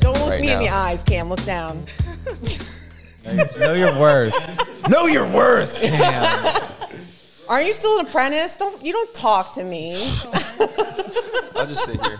Don't look Right me in the now. eyes, Cam. Look down. know your worth. know your worth, Cam. Are you still an apprentice? Don't you don't talk to me. I'll just sit here.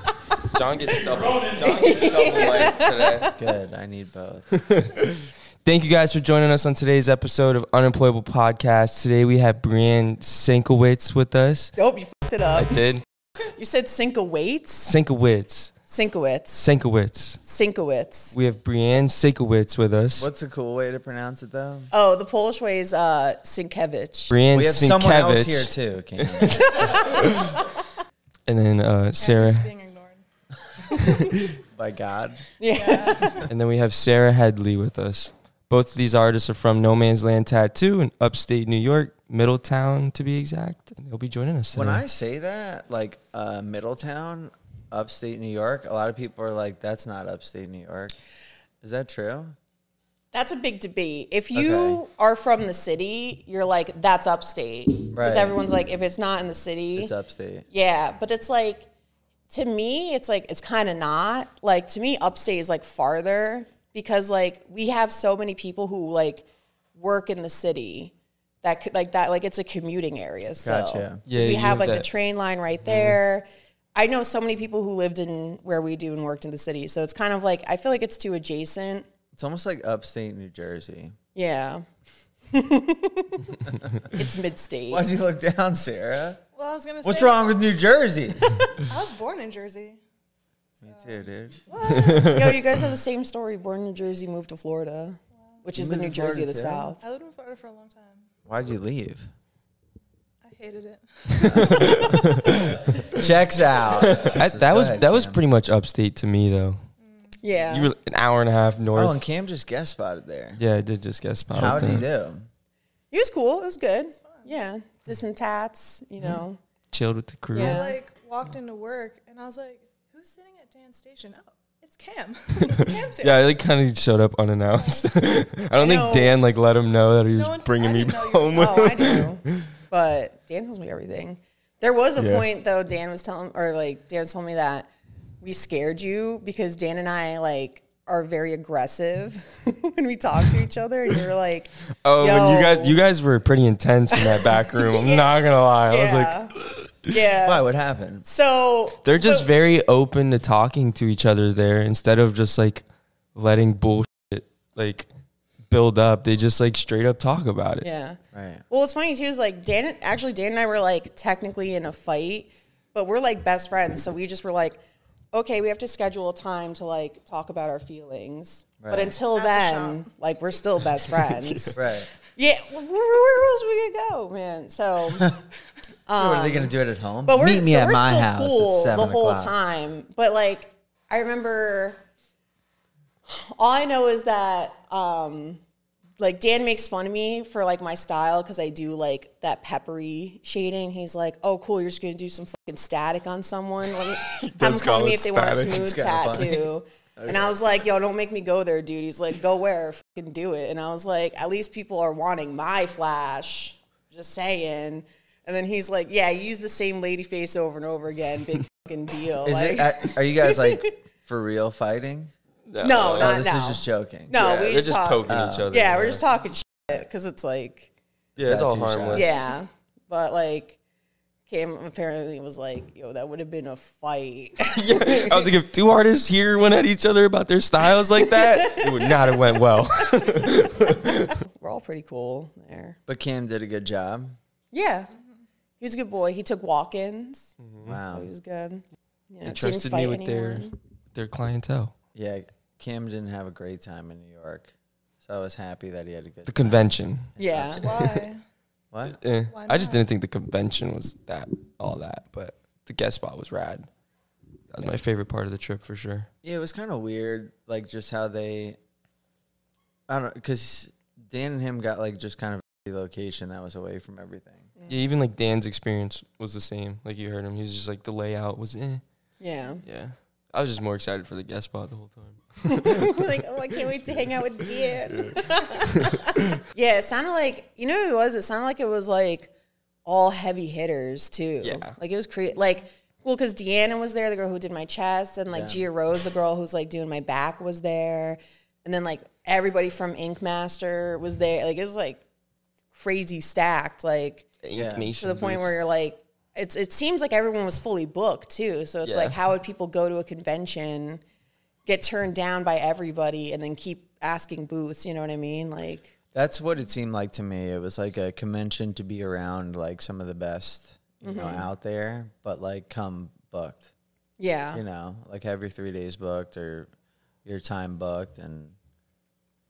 Jon gets double. Jon gets double mic today. Good. I need both. Thank you guys for joining us on today's episode of Unemployable Podcast. Today we have Brianne Sinkowitz with us. Nope, you fucked it up. I did. You said Sinkowitz? Sinkowitz. Sinkowitz. Sinkowitz. Sinkowitz. We have Brianne Sinkowitz with us. What's a cool way to pronounce it though? Oh, the Polish way is uh, Sienkiewicz. Brianne We have someone else Sienkiewicz. here too. Cam. And then uh, Sarah. being ignored. By God. Yeah. And then we have Sarah Hedley with us. Both of these artists are from No Man's Land Tattoo in upstate New York, Middletown to be exact. And they'll be joining us. When today. I say that, like uh, Middletown, upstate New York, a lot of people are like, "That's not upstate New York." Is that true? That's a big debate. If you Okay. are from the city, you're like, that's upstate. Because Right. everyone's like, if it's not in the city, It's upstate. Yeah, but it's like to me, it's like it's kind of not. Like to me, upstate is like farther because like we have so many people who like work in the city that could like that like it's a commuting area still. Gotcha. 'Cause Yeah, we you have have like the that- train line right mm-hmm. there. I know so many people who lived in where we do and worked in the city, so it's kind of like I feel like it's too adjacent. It's almost like upstate New Jersey. Yeah. it's mid-state. Why'd you look down, Sarah? Well, I was gonna What's say wrong with New Jersey? I was born in Jersey. Me too, dude. Yo, you guys have the same story. Born in New Jersey, moved to Florida, which is the moved New to Jersey of the too? South. I lived in Florida for a long time. Why'd you leave? I hated it. Checks out. I- that was ahead, that was pretty much upstate to me though. Mm. Yeah. You were an hour and a half north. Oh, and Cam just guest spotted there. yeah, I did just guess spot. How did he do? it was cool. It was good. Yeah. Did some tats, you mm-hmm. know. Chilled with the crew. Yeah. I like walked into work and I was like, "Who's sitting Dan's station?" Oh, it's Cam. Cam's here. Yeah, I like kind of showed up unannounced. I don't know. think Dan like let him know that he was No one- bringing I me didn't know you home. were- with Oh, I do. But Dan tells me everything. There was a Yeah. point though, Dan was telling or like Dan told me that we scared you because Dan and I like are very aggressive when we talk to each other and you're like Oh, when you Yo. guys you guys were pretty intense in that back room. I'm not gonna lie. I was like, yeah. yeah. Why? What happened? So they're just but- very open to talking to each other there instead of just like letting bullshit like build up. They just like straight up talk about it. Yeah. Right. Well, what's funny too is like Dan. Actually, Dan and I were like technically in a fight, but we're like best friends. So we just were like, okay, we have to schedule a time to like talk about our feelings. But until At the then, shop. like we're still best friends. Right. Yeah. Where, where else we gonna go, man? So, what are they gonna do it at home? but we're Meet me so at we're my still house cool at seven the whole o'clock. time. But like, I remember. All I know is that um, like Dan makes fun of me for like my style because I do like that peppery shading. He's like, "Oh, cool, you're just gonna do some fucking static on someone." Let me have them come call to me it if they want a static. smooth It's kinda funny. tattoo. And I was like, "Yo, don't make me go there, dude." He's like, "Go where? Fucking do it." And I was like, "At least people are wanting my flash." Just saying. And then he's like, "Yeah, you use the same lady face over and over again. Big fucking deal." Is like, it? Are you guys like for real fighting? no, no, oh, not this now. is just joking. no, Yeah, we they're just, just talk. poking each oh. other. Yeah, we're just talking shit because it's like, Yeah, it's all harmless. yeah. But like, Cam apparently was like, "Yo, that would have been a fight." yeah, I was like, if two artists here went at each other about their styles like that, it would not have went well. we're all pretty cool there. But Cam did a good job. Yeah, he was a good boy. He took walk-ins. Wow. He was good. You know, They trusted me with their their clientele. Yeah, Cam didn't have a great time in New York, so I was happy that he had a good. The convention. Yeah. Why? What? Eh, Why I just didn't think the convention was that all that, but the guest spot was rad. That was my favorite part of the trip for sure. Yeah, it was kind of weird, like just how they. I don't know, because Dan and him got like just kind of a location that was away from everything. Yeah, even like Dan's experience was the same. Like you heard him, he was just like the layout was eh. Yeah. Yeah, I was just more excited for the guest spot the whole time. like, oh, I can't wait to hang out with Dan. yeah, it sounded like you know who it was. It sounded like it was like all heavy hitters too. Yeah. like it was cre- like cool because Deanna was there, the girl who did my chest, and like Yeah. Gia Rose, the girl who's like doing my back, was there, and then like everybody from Ink Master was there. Like it was like crazy stacked. Like To the point where you're like it's it seems like everyone was fully booked too so it's Yeah. like how would people go to a convention get turned down by everybody and then keep asking booths you know what i mean like That's what it seemed like to me. It was like a convention to be around like some of the best, you know, out there, but like come booked. yeah You know, like have your three days booked or your time booked and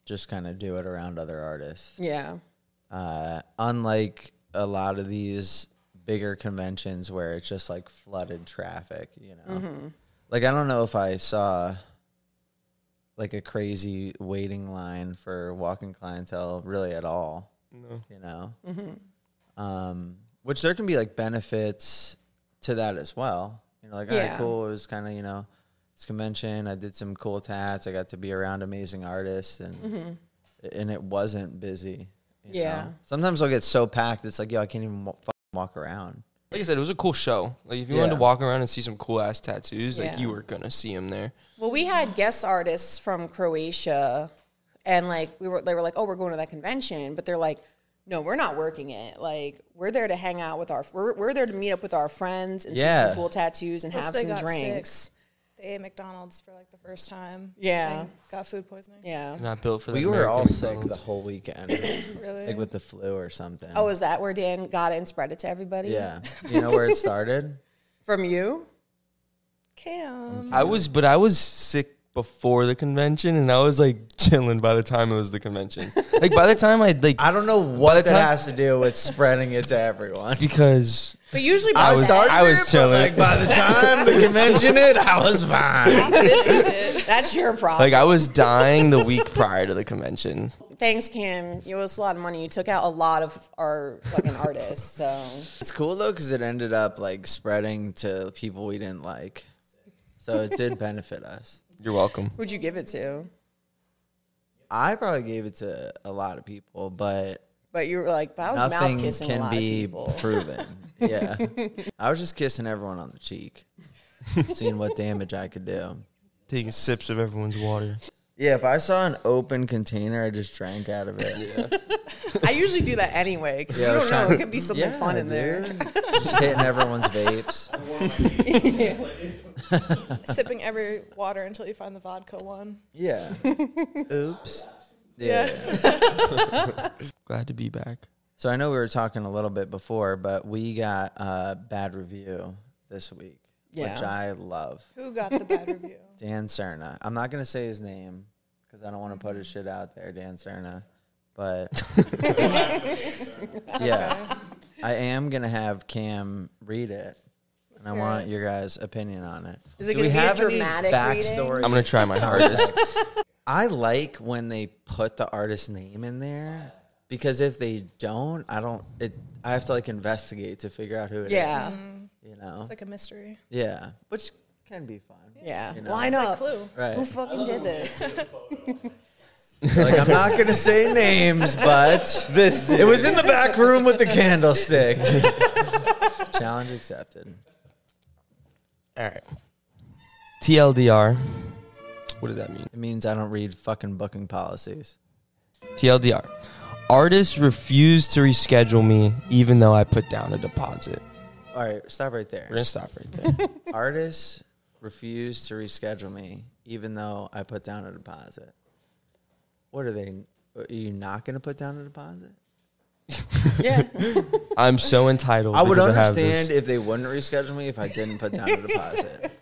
just kind of do it around other artists. yeah Uh, unlike a lot of these bigger conventions where it's just like flooded traffic, you know. Mm-hmm. Like I don't know if I saw like a crazy waiting line for walking clientele really at all, No. you know. Mm-hmm. Um, which there can be like benefits to that as well. You know, like all right, Yeah. cool. It was kind of you know, this convention. I did some cool tats. I got to be around amazing artists, and mm-hmm. and it wasn't busy. You Yeah. know? Sometimes I'll get so packed. It's like yo, I can't even wa- fucking walk around. Like I said, it was a cool show. Like if you wanted to walk around and see some cool ass tattoos, like you were gonna see them there. well we had guest artists from croatia and like we were they were like oh we're going to that convention but they're like no we're not working it like we're there to hang out with our we're, we're there to meet up with our friends and see some cool tattoos and Plus have some drinks." sick. Drinks They ate McDonald's for like the first time. Yeah. got food poisoning. yeah Not built for that. We were American all sick the whole weekend, Really? like with the flu or something. Oh, is that where Dan got it and spread it to everybody? yeah. You know where it started? From you? Cam. I was, but I was sick before the convention, and I was like chilling by the time it was the convention. like by the time I like, I don't know what the that time- has to do with spreading it to everyone. because But usually by I was, that- I was but, chilling. Like by the time the convention hit, I was fine. that's your problem. like I was dying the week prior to the convention. Thanks, Kim. You owe us a lot of money. You took out a lot of our fucking artists. So It's cool though because it ended up like spreading to people we didn't like, so it did benefit us. You're welcome. who'd you give it to? I probably gave it to a lot of people, but But you were like, but I was mouth nothing kissing a can lot be of people. proven. Yeah, I was just kissing everyone on the cheek, seeing what damage I could do. Taking sips of everyone's water. Yeah, if I saw an open container, I just drank out of it. I usually do that anyway because Yeah, I you was don't know. trying- It could be something Yeah, fun in there. dude. just hitting everyone's vapes. Sipping every water until you find the vodka one. Yeah. Oops. Yeah. Glad to be back. So I know we were talking a little bit before, but we got a bad review this week, which I love. Who got the bad review? Dan Cerna. I'm not gonna say his name because I don't want to put his shit out there, Dan Cerna. But yeah, I am gonna have Cam read it, and I want your guys' opinion on it. Is it Do we gonna be a have any dramatic backstory? I'm gonna try my hardest. I like when they put the artist's name in there because if they don't, I don't. It I have to like investigate to figure out who it is. Yeah. You know. It's like a mystery. yeah, which can be fun. Yeah. You know. Line Like up. Clue. Right. Who fucking did this? like I'm not gonna say names, but this it was in the back room with the candlestick. Challenge accepted. All right. TLDR. What does that mean? It means I don't read fucking booking policies. TLDR. Artists refuse to reschedule me even though I put down a deposit. All right, stop right there. We're gonna stop right there. Artists refuse to reschedule me even though I put down a deposit. What are they? Are you not going to put down a deposit? yeah. I'm so entitled. I would because have understand if they wouldn't reschedule me if I didn't put down a deposit.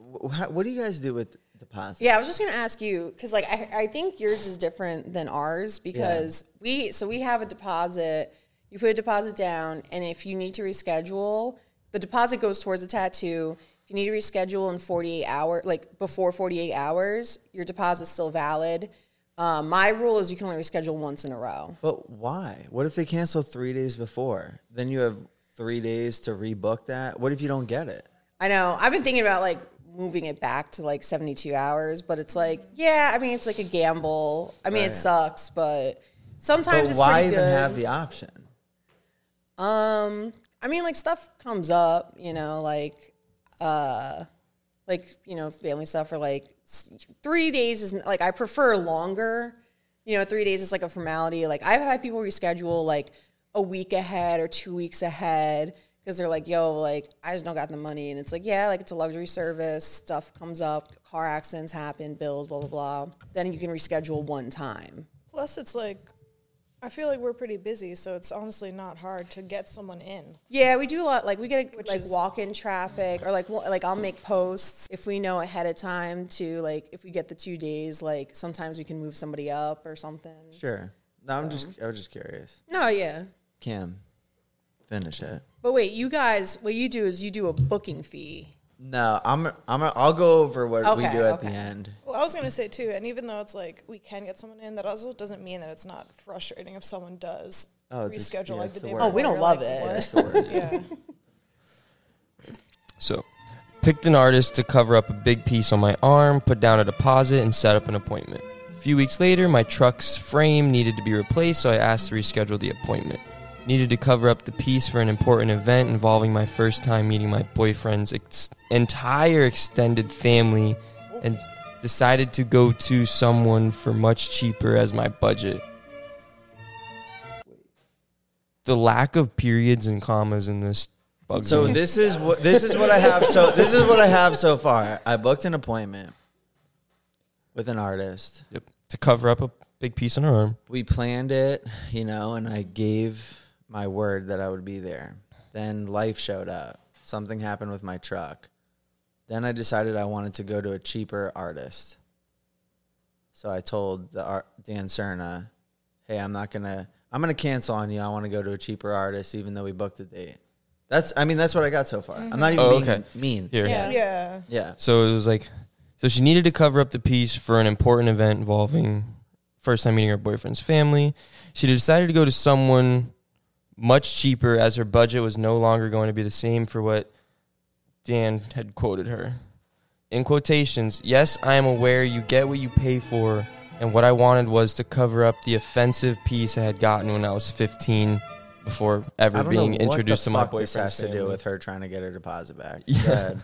Wh- how- What do you guys do with deposits? Yeah, I was just gonna ask you because, like, I, I think yours is different than ours because we so we have a deposit. You put a deposit down, and if you need to reschedule, the deposit goes towards the tattoo. If you need to reschedule in 48 hours, like before 48 hours, your deposit's still valid. Um, my rule is you can only reschedule once in a row. But why? What if they cancel three days before? Then you have three days to rebook that. What if you don't get it? I know. I've been thinking about like moving it back to like 72 hours, but it's like, yeah, I mean, it's like a gamble. I mean, Right. it sucks, but Sometimes But it's why even have the option? Um, I mean, like stuff comes up, you know, like, uh, like you know, family stuff or like three days is like I prefer longer. You know, three days is like a formality. Like I've had people reschedule like a week ahead or two weeks ahead because they're like, "Yo, like I just don't got the money," and it's like, yeah, like it's a luxury service. Stuff comes up, car accidents happen, bills, blah blah blah. Then you can reschedule one time. Plus, it's like, I feel like we're pretty busy, so it's honestly not hard to get someone in. Yeah, we do a lot. Like we get Which like is- walk-in traffic, or like wa- like I'll make posts if we know ahead of time to like if we get the two days. Like sometimes we can move somebody up or something. Sure. No, I'm just I was just curious. No, yeah. Cam, finish it. But wait, you guys, what you do is you do a booking fee. No, I'm I'm I'll go over what we do at the end. Well, I was gonna say too, and even though it's like we can get someone in, that also doesn't mean that it's not frustrating if someone does Oh, it's just- reschedule yeah, like the the day. word. before. Oh, we don't love like, it. what? The yeah. So, picked an artist to cover up a big piece on my arm, put down a deposit, and set up an appointment. A few weeks later, my truck's frame needed to be replaced, so I asked to reschedule the appointment. Needed to cover up the piece for an important event involving my first time meeting my boyfriend's ex- entire extended family, and decided to go to someone for much cheaper as my budget. The lack of periods and commas in this bugs So me. this is what this is what I have. So this is what I have so far. I booked an appointment with an artist. Yep. To cover up a big piece on her arm. We planned it, you know, and I gave my word that I would be there. Then life showed up. Something happened with my truck. Then I decided I wanted to go to a cheaper artist. So I told the art, Dan Cerna, "Hey, I'm not gonna. I'm gonna cancel on you. I want to go to a cheaper artist, even though we booked a date." That's. I mean, that's what I got so far. I'm not even Oh, being okay. mean. Here. Yeah. Yeah. Yeah. So it was like, so she needed to cover up the piece for an important event involving first time meeting her boyfriend's family. She decided to go to someone much cheaper as her budget was no longer going to be the same for what Dan had quoted her. In quotations, yes, I am aware you get what you pay for, and what I wanted was to cover up the offensive piece I had gotten when I was 15 before ever being introduced to my boyfriend's this has to do with her trying to get her deposit back. Yeah.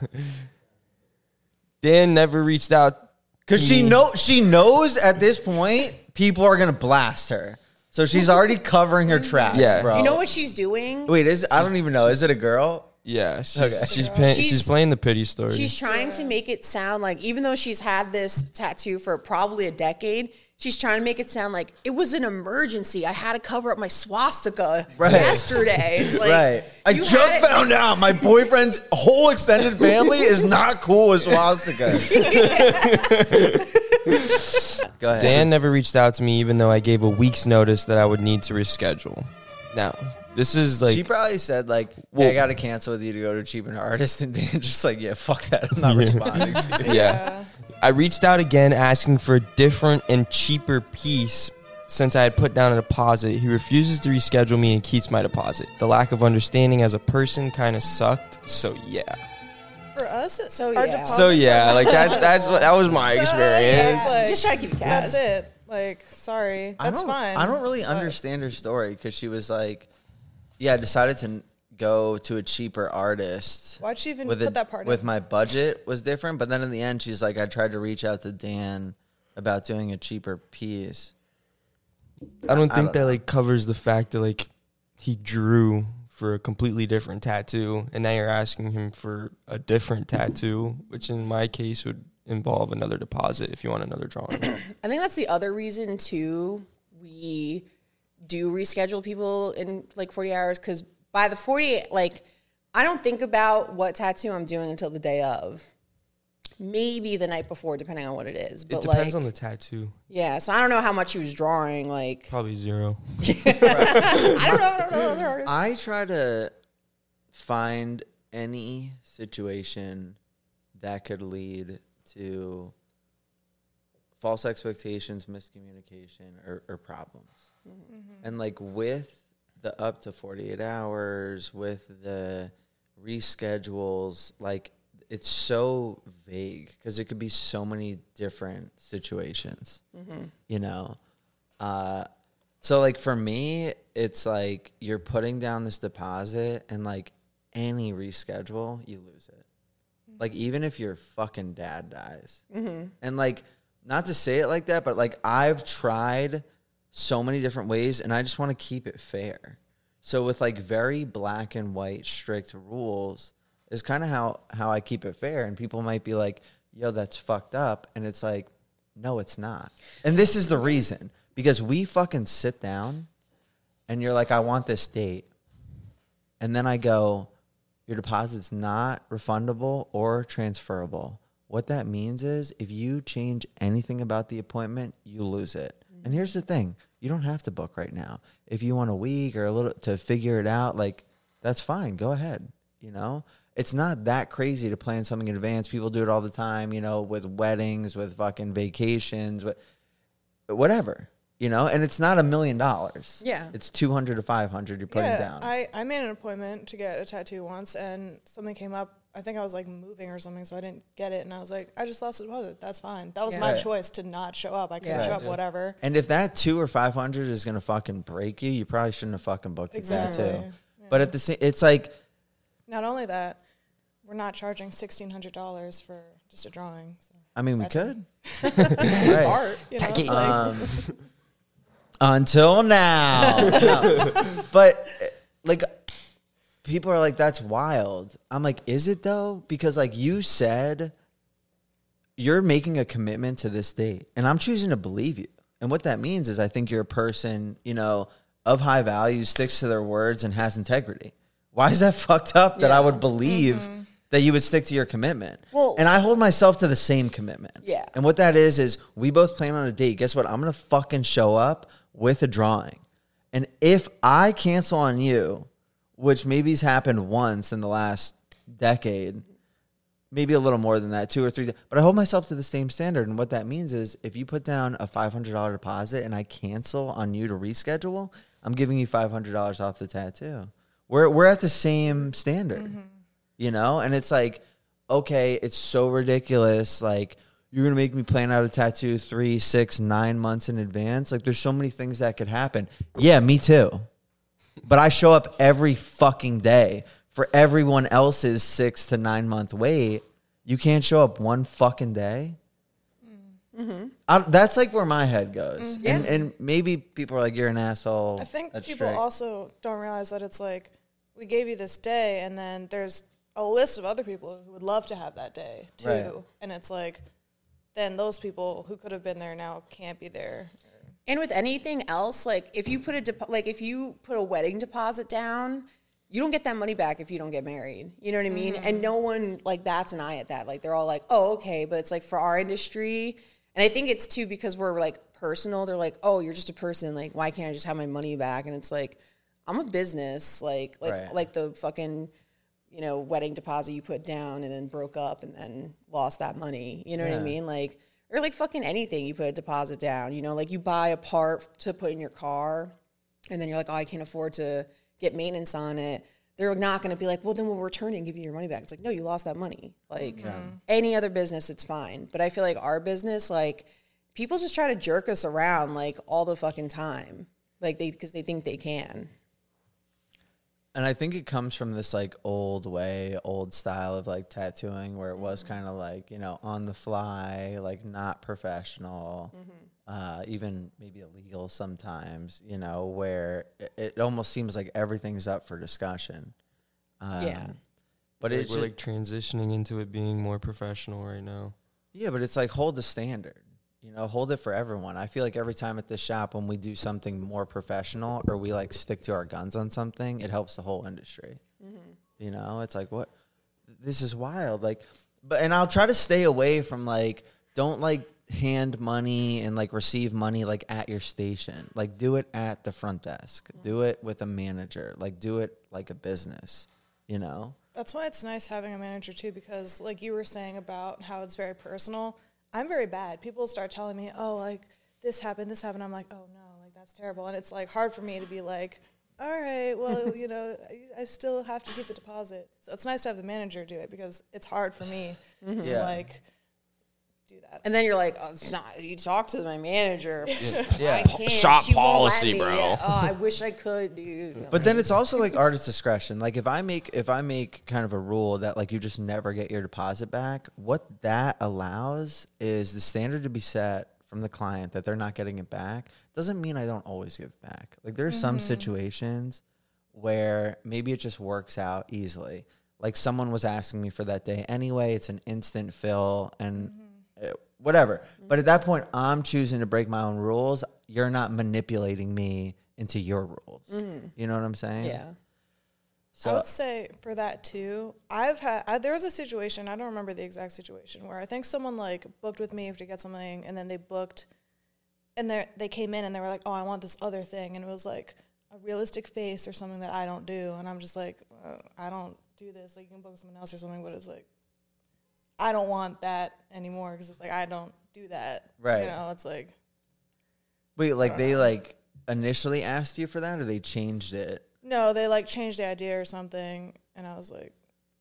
Dan never reached out Because she know she knows at this point people are gonna blast her, so she's already covering her tracks, Yeah. bro. You know what she's doing? Wait, is I don't even know. Is it a girl? Yeah, she's Okay. she's, playing, she's She's- playing the pity story. She's trying to make it sound like, even though she's had this tattoo for probably a decade, she's trying to make it sound like it was an emergency. I had to cover up my swastika Right. yesterday. It's like, right. I you just had it- found out my boyfriend's whole extended family is not cool with swastika. Go ahead. Dan never reached out to me, even though I gave a week's notice that I would need to reschedule. Now, this is like she probably said like, hey, Well- "I got to cancel with you to go to a cheaper artist," and Dan just like, "Yeah, fuck that. I'm not responding." To you. yeah. I reached out again asking for a different and cheaper piece since I had put down a deposit. He refuses to reschedule me and keeps my deposit. The lack of understanding as a person kind of sucked. So yeah. For us, it- So, our yeah. deposits So are yeah, like that's that's what that was my So, experience. it's like- Just try to keep it cash. That's it. Like, sorry, I that's don't- fine. I don't really but- understand her story because she was like, "Yeah, I decided to n- go to a cheaper artist." Why'd she even with put a- that part in? with in? my budget was different, but then in the end, she's like, "I tried to reach out to Dan about doing a cheaper piece." I don't I think don't that know. like covers the fact that like he drew for a completely different tattoo, and now you're asking him for a different tattoo, which in my case would involve another deposit if you want another drawing. I think that's the other reason too. We do reschedule people in like 40 hours because by the 48, like I don't think about what tattoo I'm doing until the day of. Maybe the night before, depending on what it is. But it depends like, on the tattoo. yeah. So I don't know how much he was drawing. Like Probably zero. I don't know. I don't know other artists. I try to find any situation that could lead to false expectations, miscommunication, or, or problems. Mm-hmm. And like with the up to 48 hours, with the reschedules, like it's so vague because it could be so many different situations, you know? Uh, So like for me, it's like you're putting down this deposit and like any reschedule, you lose it. Like even if your fucking dad dies. And like not to say it like that, but like I've tried so many different ways and I just want to keep it fair. So with like very black and white strict rules is kind of how how I keep it fair and people might be like, "Yo, that's fucked up." And it's like, "No, it's not." And this is the reason because we fucking sit down and you're like, "I want this date." And then I go, "Your deposit's not refundable or transferable." What that means is if you change anything about the appointment, you lose it. And here's the thing, you don't have to book right now. If you want a week or a little to figure it out, like that's fine. Go ahead. You know? It's not that crazy to plan something in advance. People do it all the time, you know, with weddings, with fucking vacations, with whatever. You know, and it's not a million dollars. Yeah. It's two hundred to five hundred you're putting yeah, down. I, I made an appointment to get a tattoo once, and something came up. I think I was like moving or something, so I didn't get it. And I was like, I just lost the deposit. That's fine. That was Yeah. my Right. choice to not show up. I could Yeah. show up, yeah. whatever. And if that two or five hundred is gonna fucking break you, you probably shouldn't have fucking booked the Exactly. tattoo. But at the same, it's like Not only that, we're not charging sixteen hundred dollars for just a drawing. So. I mean, we could Right. Start, you know, like, Um, until now, No. but like people are like, "That's wild." I'm like, "Is it though?" Because like you said, you're making a commitment to this date, and I'm choosing to believe you. And what that means is, I think you're a person, you know, of high value, sticks to their words, and has integrity. Why is that fucked up that I would believe that you would stick to your commitment? Well- and I hold myself to the same commitment. Yeah. And what that is is we both plan on a date. Guess what? I'm gonna fucking show up with a drawing. And if I cancel on you, which maybe's happened once in the last decade, maybe a little more than that, two or three. But I hold myself to the same standard. And what that means is if you put down a $500 deposit and I cancel on you to reschedule, I'm giving you $500 off the tattoo. We're, we're at the same standard, mm-hmm. You know? And it's like, okay, it's so ridiculous. Like, you're gonna make me plan out a tattoo three, six, nine months in advance. Like, there's so many things that could happen. Yeah, me too. But I show up every fucking day for everyone else's six to nine month wait. You can't show up one fucking day. Mm-hmm. I, that's like where my head goes. Mm-hmm. And, and maybe people are like, "You're an asshole." I think people straight. also don't realize that it's like we gave you this day, and then there's a list of other people who would love to have that day too, Right. and it's like then those people who could have been there now can't be there. And with anything else, like if you put a depo- like if you put a wedding deposit down, you don't get that money back if you don't get married. You know what I mean? Mm-hmm. And no one like bats an eye at that. Like they're all like, "Oh, okay," but it's like for our industry, and I think it's too because we're like personal. They're like, "Oh, you're just a person. Like, why can't I just have my money back?" And it's like, I'm a business. Like, like, Right. like the fucking you know wedding deposit you put down and then broke up and then lost that money. You know what I mean? Like or like fucking anything you put a deposit down. You know, like you buy a part to put in your car and then you're like, oh, I can't afford to get maintenance on it. They're not going to be like, well, then we'll return it and give you your money back. It's like, no, you lost that money. Like mm-hmm. any other business, it's fine. But I feel like our business, like people just try to jerk us around like all the fucking time, like they because they think they can. And I think it comes from this like old way, old style of like tattooing where it was kind of like, you know, on the fly, like not professional, uh, even maybe illegal sometimes, you know, where it, it almost seems like everything's up for discussion. Um, Yeah. But Like, it's we're ju- like transitioning into it being more professional right now. Yeah, but it's like hold the standard. You know, hold it for everyone. I feel like every time at this shop when we do something more professional or we like stick to our guns on something, it helps the whole industry. Mm-hmm. You know, it's like what this is wild. Like but and I'll try to stay away from like don't like hand money and like receive money like at your station. Like do it at the front desk. Do mm-hmm. it with a manager. Like do it like a business, you know? That's why it's nice having a manager too, because like you were saying about how it's very personal. I'm very bad. People start telling me, "Oh, like this happened, this happened." I'm like, "Oh no, like that's terrible," and it's like hard for me to be like, "All right, well, you know, I, I still have to keep the deposit." So it's nice to have the manager do it because it's hard for me to Yeah. like do that. And then you're like, oh, it's not. You talk to my manager. Yeah. I can't. Shop She policy, me. bro. Oh, I wish I could, dude. But then it's also like artist discretion. Like if I make if I make kind of a rule that like you just never get your deposit back, what that allows is the standard to be set from the client that they're not getting it back. Doesn't mean I don't always give back. Like there's some situations where maybe it just works out easily. Like someone was asking me for that day anyway. It's an instant fill and uh, whatever. But at that point, I'm choosing to break my own rules. You're not manipulating me into your rules. You know what I'm saying? yeah. So I would say for that too. I've had I, there was a situation I don't remember the exact situation where I think someone like booked with me to get something, and then they booked, and they they came in and they were like, "Oh, I want this other thing," and it was like a realistic face or something that I don't do, and I'm just like, uh, I don't do this. Like you can book someone else or something, but it's like, I don't want that anymore because it's like I don't do that. Right. You know, it's like wait, like they like initially asked you for that, or they changed it no, they like changed the idea or something, and I was like.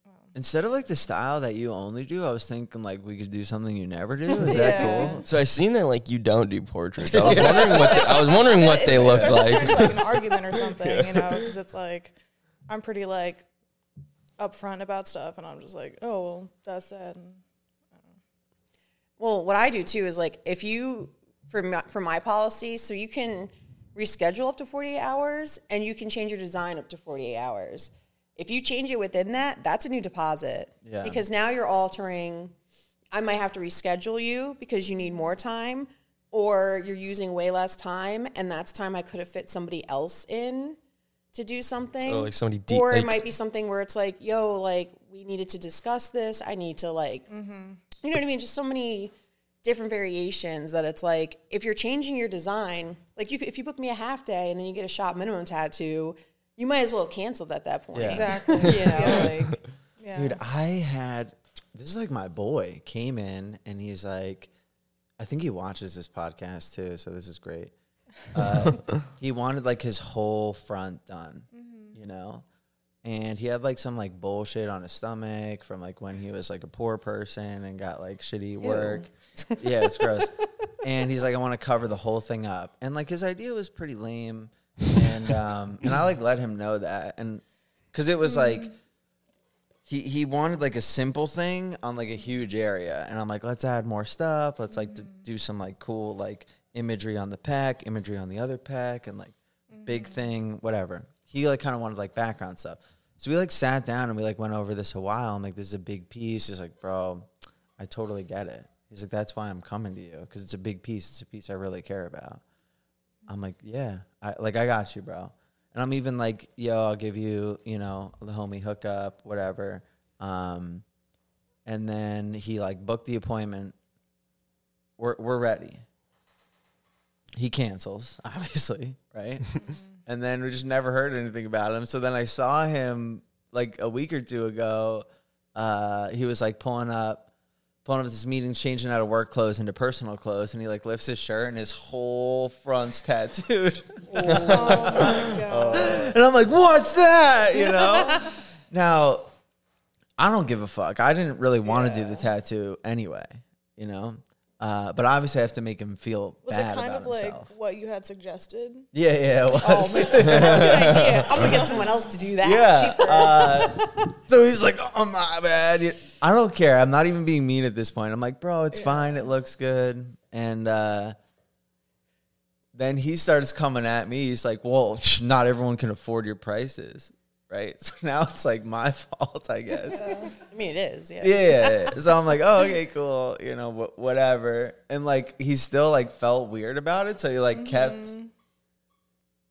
Um, instead of like the style that you only do. I was thinking like we could do something you never do. Is that cool? So I seen that like you don't do portraits. I was wondering what they, I was wondering what It- they it looked starts to like. into, like an argument or something, you know, because it's like I'm pretty like upfront about stuff, and I'm just like, oh, well, that's that. And Well, what I do too is like if you for my, for my policy, so you can reschedule up to 48 hours and you can change your design up to 48 hours. If you change it within that, that's a new deposit. Yeah. Because now you're altering I might have to reschedule you because you need more time or you're using way less time and that's time I could have fit somebody else in to do something. Oh, like somebody deep- or it like- might be something where it's like, yo, like we needed to discuss this. I need to like mm-hmm. you know what I mean? Just so many different variations that it's like if you're changing your design, like you if you book me a half day and then you get a shop minimum tattoo, you might as well have canceled at that point. Yeah. exactly, You know, like yeah. Dude, I had this is like my boy came in and he's like, I think he watches this podcast too, so this is great. Uh, he wanted like his whole front done, you know, and he had like some like bullshit on his stomach from like when he was like a poor person and got like shitty work. yeah, it's gross. And he's like, I want to cover the whole thing up, and like his idea was pretty lame, and um, and I like let him know that, and because it was like he he wanted like a simple thing on like a huge area. And i'm like let's add more stuff. Let's like to do some like cool like imagery on the pack imagery on the other pack and like big thing whatever. He like kind of wanted like background stuff. So we like sat down and we like went over this a while i'm like this is a big piece. He's like bro i totally get it. He's like that's why i'm coming to you because it's a big piece. It's a piece i really care about. I'm like yeah i like i got you bro. And I'm even like, yo, I'll give you, you know, the homie hookup, whatever. Um, and then he like booked the appointment. We're we're ready. He cancels, obviously, right? and then we just never heard anything about him. So then I saw him like a week or two ago. Uh, he was like pulling up, pulling up this meeting, changing out of work clothes into personal clothes, and he like lifts his shirt and his whole front's tattooed. oh my god. And I'm like, what's that? You know? now, I don't give a fuck. I didn't really want to do the tattoo anyway, you know? Uh, but obviously, I have to make him feel Was bad it kind about of like himself. what you had suggested? Yeah, yeah, it was. oh man, that's a good idea. I'm gonna get someone else to do that. yeah. cheaper. Uh, so he's like, oh, my bad. I don't care. I'm not even being mean at this point. I'm like, bro, it's fine. It looks good. And uh, then he starts coming at me. He's like, well, not everyone can afford your prices. Right. So now it's like my fault, I guess. I mean, it is. Yeah. yeah. So I'm like, oh, okay, cool. You know, wh- whatever. And like, he still like felt weird about it. So he like kept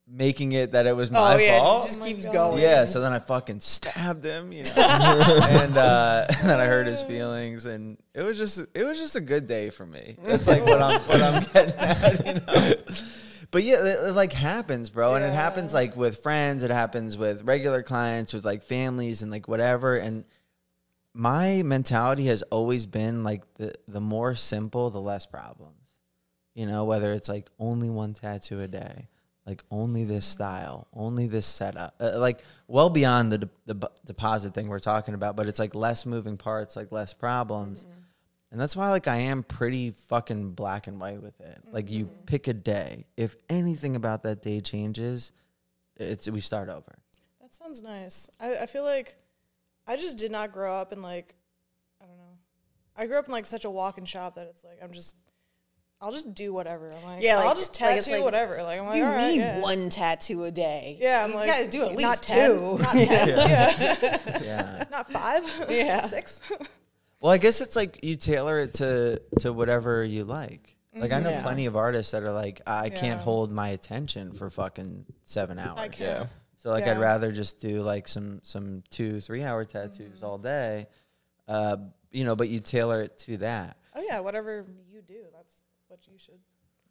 making it that it was my Oh yeah, fault. it just Oh keeps God. going. Yeah, so then I fucking stabbed him, you know, and uh, and then I hurt his feelings, and it was just it was just a good day for me. That's like what I'm what I'm getting at, you know. But yeah, it, it, like happens, bro, and it happens like with friends, it happens with regular clients, with like families, and like whatever. And my mentality has always been like the the more simple, the less problems. You know, whether it's like only one tattoo a day, like only this style, only this setup, uh, like well beyond the de- the bu- deposit thing we're talking about, but it's like less moving parts, like less problems. And that's why like I am pretty fucking black and white with it. Like you mm-hmm. pick a day. If anything about that day changes, it's we start over. That sounds nice. I, I feel like I just did not grow up in like I don't know. I grew up in like such a walk in shop that it's like I'm just I'll just do whatever. I'm like Yeah, like- I'll just like, it's tattoo like, whatever. Like I'm like you all right, need yeah. one tattoo a day. Yeah, I'm you like gotta do at not least 10, two. Not ten. yeah. Yeah. not five. Yeah. Six. Well, I guess it's like you tailor it to to whatever you like. Like I know Yeah. plenty of artists that are like, I can't Yeah. hold my attention for fucking seven hours. I can't. So like I'd Yeah. rather just do like some some two three hour tattoos all day, uh, you know. But you tailor it to that. Oh yeah, whatever you do, that's what you should.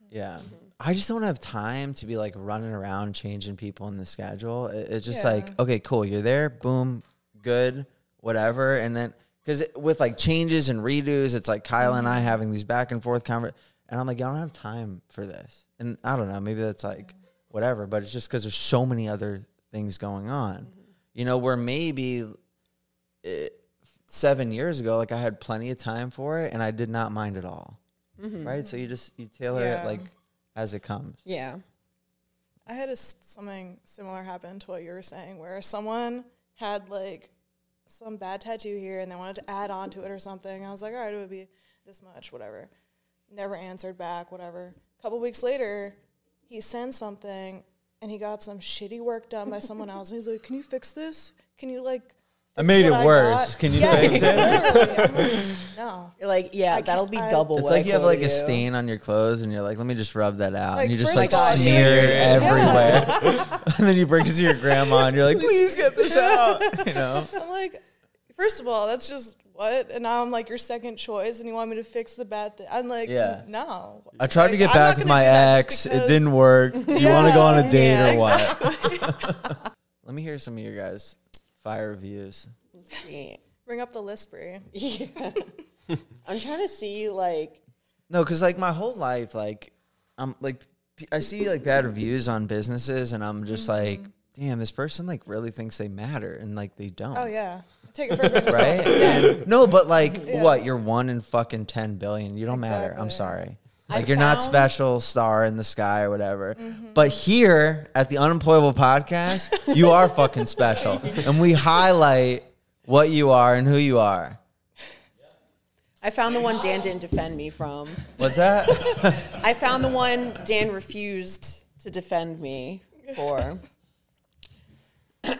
Yeah, I just don't have time to be like running around changing people in the schedule. It- It's just Yeah. like okay, cool, you're there, boom, good, whatever, and then because with like changes and redos, it's like Kyle and I mm-hmm. having these back and forth conver and I'm like, I don't have time for this, and I don't know, maybe that's like whatever, but it's just because there's so many other things going on, mm-hmm. you know, where maybe. It, seven years ago like i had plenty of time for it and i did not mind at all. Mm-hmm. Right? So you just you tailor Yeah. it like as it comes. Yeah. I had a something similar happen to what you were saying, where someone had like some bad tattoo here and they wanted to add on to it or something. I was like, all right, it would be this much, whatever. Never answered back, whatever. A couple weeks later, he sent something and he got some shitty work done by someone else. And he's like, can you fix this? Can you like? I made what it worse. got?" Can you Yes, fix it? like, no. You're like, yeah, I that'll be I- double. It's like you have like a quoted stain on your clothes, and you're like, "Let me just rub that out," Like, and you just like of smear it everywhere, and then you bring it to your grandma, and you're like, "Please get this out," you know. I'm like, first of all, that's just what? And now I'm like your second choice, and you want me to fix the bad thing? I'm like, Yeah. no. I tried to get I'm back with my ex. It didn't work. Do you want to go on a date yeah, or what? Let me hear some of your guys' fire reviews. Let's see. Bring up the Lispri. Yeah. I'm trying to see like No, because like my whole life, like I'm like I see like bad reviews on businesses, and I'm just mm-hmm. like, damn, this person like really thinks they matter, and like they don't. Oh yeah, take it for a grain of salt. right? And- no, but like, Yeah. what? You're one in fucking ten billion. You don't matter. I'm Exactly. Sorry. I Like you're not special star in the sky or whatever. Mm-hmm. But here at the Unemployable Podcast, you are fucking special, and we highlight what you are and who you are. I found the one Dan didn't defend me from. What's that? I found the one Dan refused to defend me for. Do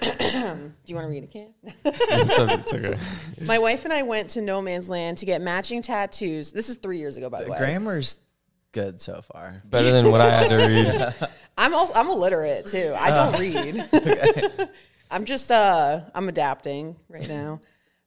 you want to read it, Cam? It's okay. It's okay. My wife and I went to No Man's Land to get matching tattoos. This is three years ago, by the way. Grammar's good so far. Better than what I had to read. I'm also I'm illiterate too. I don't read. I'm just uh I'm adapting right now.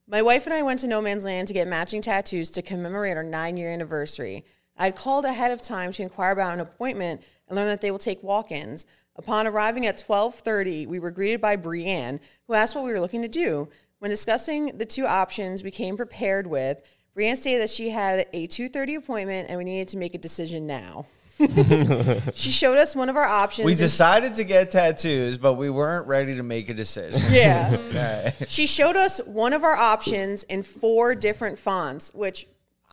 My wife and I went to No Man's Land to get matching tattoos to commemorate our nine year anniversary. I had called ahead of time to inquire about an appointment and learned that they will take walk-ins. Upon arriving at 12:30, we were greeted by Brianne, who asked what we were looking to do. When discussing the two options we came prepared with, Brianne stated that she had a 2:30 appointment and we needed to make a decision now. she showed us one of our options. We decided to get tattoos, but we weren't ready to make a decision. yeah. Right. She showed us one of our options in four different fonts, which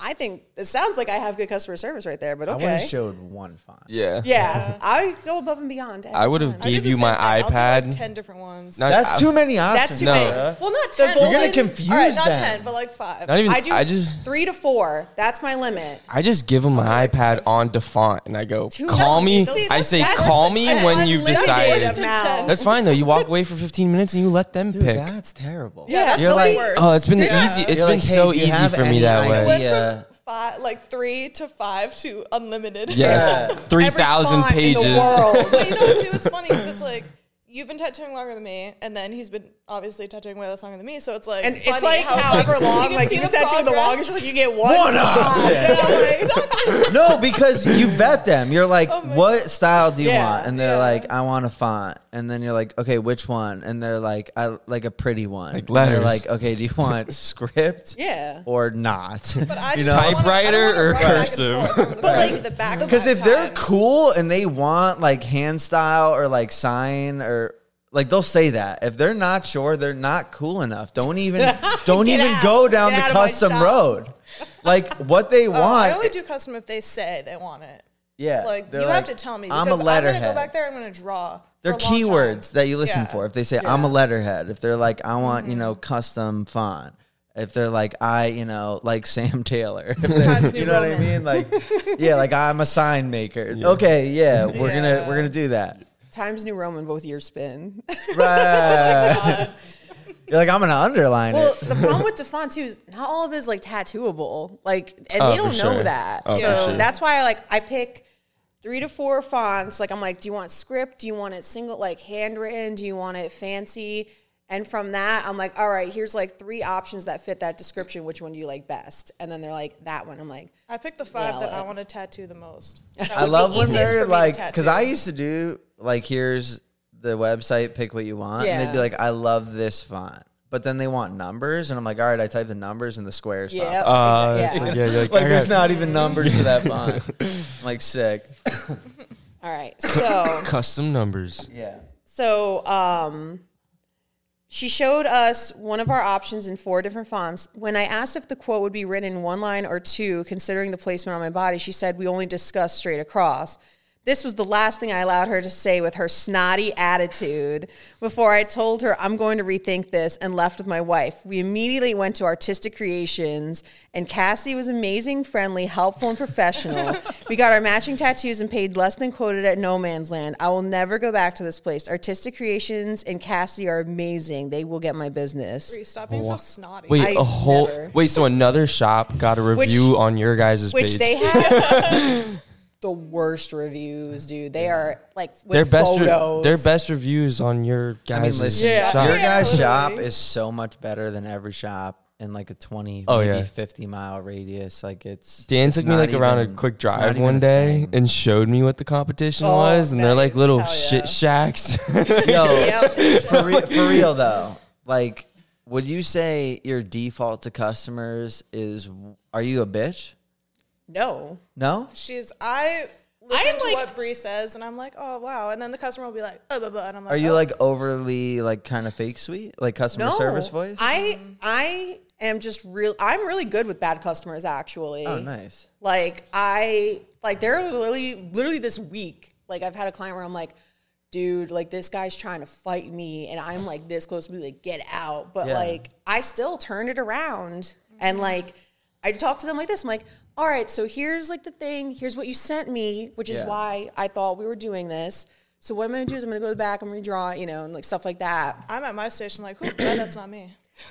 I think it sounds like I have good customer service right there, but okay. I would have showed one font. Yeah. Yeah, I go above and beyond. I would have time. I do gave you my thing. I'll do, iPad. like ten different ones. Not- That's I- too many options. That's too No. many. Sarah. well, not ten. golden- You're gonna confuse All right, not them. ten, but like five. Not even. I do I, just. three to four. That's my limit. I just give them my iPad on default, and I go, Two- call me. that's- I say, call me that's when you've decided. That's fine though. You walk away for 15 minutes and you let them Dude, pick. that's terrible. Yeah, that's You're totally like, worse. Oh, it's been the easy. It's You're been so easy for me that idea? way. Went Yeah. from five, like three to five to unlimited. Yes, Yeah. three Every in the pages. world. but you know what, too? It's funny because it's like you've been tattooing longer than me, and then he's been obviously tattooing way less longer than me. So it's like, And funny it's like how however like, long, like see you can tattoo the progress. longest, like you get one. One option. no, because you vet them. You're like, Oh my what style do you Yeah, want? And they're yeah. like, I want a font. And then you're like, okay, which one? And they're like, I like a pretty one. Like And they're like, okay, do you want script Yeah. or not? But I you just know? don't wanna- I Typewriter wanna or run cursive? forth from the But, like, the back Because five if they're cool and they want like hand style or like sign or like they'll say that. If they're not sure, they're not cool enough. Don't even don't even out. go down Get the out of my custom road. like what they Oh, want. I only do custom if they say they want it. yeah, Like they're you have to tell me. I'm Because a I'm gonna letterhead. go back there. I'm gonna draw. They're for a long time. keywords that you listen Yeah. for. If they say I'm a letterhead, if they're like I want Mm-hmm. you know custom font, if they're like I you know like Sam Taylor, if they're- Times New you know what I mean? Like yeah, like I'm a sign maker. Okay, yeah, we're gonna we're gonna do that. Times New Roman, both years spin. Right. You're like I'm gonna underline well, it. the problem with DaFont too is not all of it is like tattooable. Like, and Oh, they don't know sure. that. Oh, for so sure. that's why I like I pick three to four fonts. Like I'm like, do you want script? Do you want it single like handwritten? Do you want it fancy? And from that, I'm like, all right, here's like three options that fit that description. Which one do you like best? And then they're like, that one. I'm like, I picked the five that I want to tattoo the most. I love when easiest they're for me to like, because I used to do like, here's the website, pick what you want, and they'd Yeah. be like, I love this font, but then they want numbers, and I'm like, all right, I type the numbers and the squares. pop yeah, up. Uh, yeah. it's like, yeah, you're like, like I not even numbers for that font. I'm like sick. all right. So custom numbers. Yeah. So um, she showed us one of our options in four different fonts. When I asked if the quote would be written in one line or two, considering the placement on my body, she said we only discussed straight across. This was the last thing I allowed her to say with her snotty attitude before I told her I'm going to rethink this and left with my wife. We immediately went to Artistic Creations, and Cassie was amazing, friendly, helpful, and professional. we got our matching tattoos and paid less than quoted at No Man's Land. I will never go back to this place. Artistic Creations and Cassie are amazing. They will get my business. Bree, Stop being so snotty. Wait, I a whole never- wait. So another shop got a review on your guys' Which page. they have the worst reviews, dude. They are like with their best, re- photos. their best reviews on your I mean, guys' listen, Yeah. shop. your Yeah, guys' shop totally. is so much better than every shop in like a 20, Oh, maybe yeah. 50 mile radius. Like it's Dan it's took me not like around even- a quick it's not drive even one day thing. and showed me what the competition Oh, was, and they're like nice. little Hell shit shacks. Yo, Yep. for, re- for real though, like, would you say your default to customers is, are you a bitch? No. No? She's I listen am to like- what Bree says, and I'm like, oh wow, and then the customer will be like, oh, blah, blah, and I'm like, Are you oh. like overly, like, kind of fake sweet? Like customer No. service voice? I I am just real I'm really good with bad customers actually. oh, nice. Like I like they're literally literally this week. Like I've had a client where I'm like, dude, like this guy's trying to fight me and I'm like this close to be like, get out. But Yeah. like I still turn it around and mm-hmm. like I talk to them like this. I'm like, all right, so here's like the thing, here's what you sent me, which is Yeah. why I thought we were doing this. So what I'm gonna do is I'm gonna go to the back, I'm gonna redraw, you know, and like stuff like that. I'm at my station like, who? No, that's not me.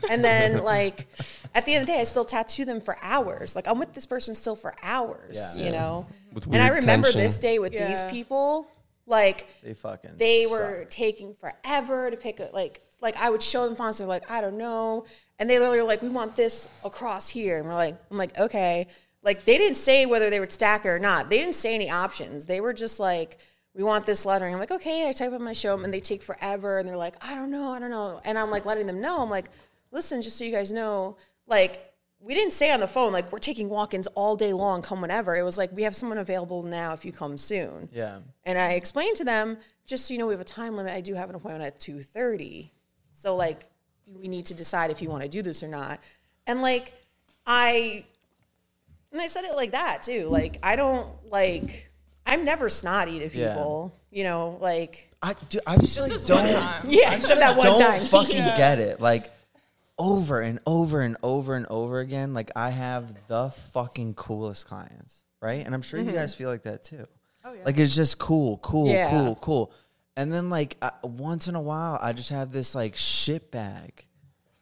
And then like at the end of the day, I still tattoo them for hours. Like I'm with this person still for hours, Yeah. you know. With and I remember tension. this day with these people, like They fucking they suck. were taking forever to pick a like like I would show them fonts, they're like, I don't know. And they literally were like, We want this across here. And we're like, I'm like, okay. Like they didn't say whether they would stack it or not. They didn't say any options. They were just like, we want this lettering. I'm like, okay. And I type up my show 'em, and they take forever. And they're like, I don't know, I don't know. And I'm like letting them know. I'm like, listen, just so you guys know, like we didn't say on the phone like we're taking walk-ins all day long, come whenever. It was like we have someone available now if you come soon. Yeah. And I explained to them, just so you know, we have a time limit. I do have an appointment at two thirty, so like we need to decide if you want to do this or not. And like I, and I said it like that too. Like I don't like I'm never snotty to Yeah. people. You know, like I, do, I just, like, don't. yeah, except that one don't time. fucking get it. Like over and over and over and over again. Like I have the fucking coolest clients, right? And I'm sure you mm-hmm. guys feel like that too. Oh yeah. Like it's just cool, cool, Yeah. cool, cool. And then like I, once in a while, I just have this like shit bag,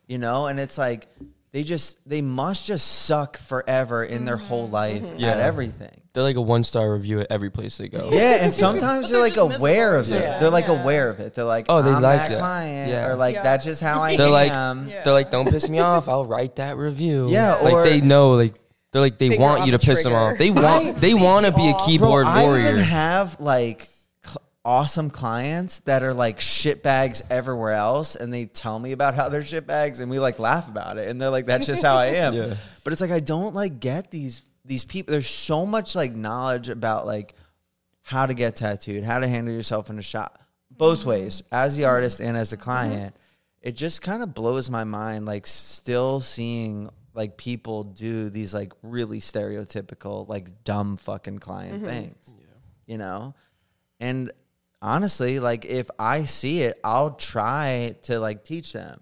you know, and it's like they just they must just suck forever in their whole mm-hmm. life mm-hmm. Yeah. at everything. They're like a one star review at every place they go. Yeah, and sometimes they're they're like just aware of miserable it. or They're like something. aware of it. They're like, Oh, they I'm like that that. client, Yeah. or like Yeah. that's just how I They're like, am. Yeah. they're like, don't piss me off. I'll write that review. Yeah, like or- they know, like they're like they Finger want on you to the piss them trigger. off. They want, they want to be a off. keyboard Bro, I warrior. even have like cl- awesome clients that are like shitbags everywhere else, and they tell me about how they're shitbags, and we like laugh about it, and they're like, "That's just how I am." Yeah. But it's like I don't like get these these people. There's so much like knowledge about like how to get tattooed, how to handle yourself in a shop, both mm-hmm. ways, as the artist and as the mm-hmm. client. It just kind of blows my mind, like still seeing like people do these like really stereotypical like dumb fucking client mm-hmm. things. You know? And honestly, like if I see it, I'll try to like teach them.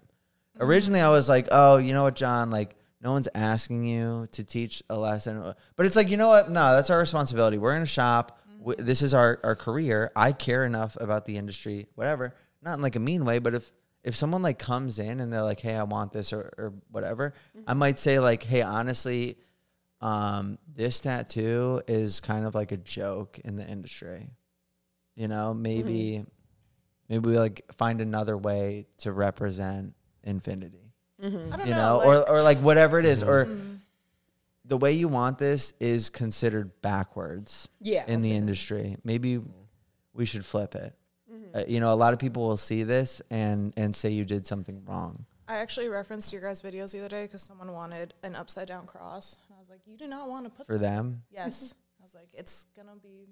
Originally I was like, "Oh, you know what, Jon, like no one's asking you to teach a lesson." But it's like, "You know what? No, that's our responsibility. We're in a shop. W This is our our career. I care enough about the industry, whatever. Not in like a mean way, but if if someone like comes in and they're like, "Hey, I want this," or, or whatever, I might say like, "Hey, honestly, um, this tattoo is kind of like a joke in the industry. You know, maybe mm-hmm. maybe we like find another way to represent infinity. Mm-hmm. I don't You know, know, or like- or like whatever it is, or mm-hmm. the way you want this is considered backwards Yeah, in I'll the say that. industry. Maybe we should flip it. Uh, you know, a lot of people will see this and and say you did something wrong. I actually referenced your guys' videos the other day because someone wanted an upside down cross, and I was like, "You do not want to put For this- them, Yes, I was like, "It's gonna be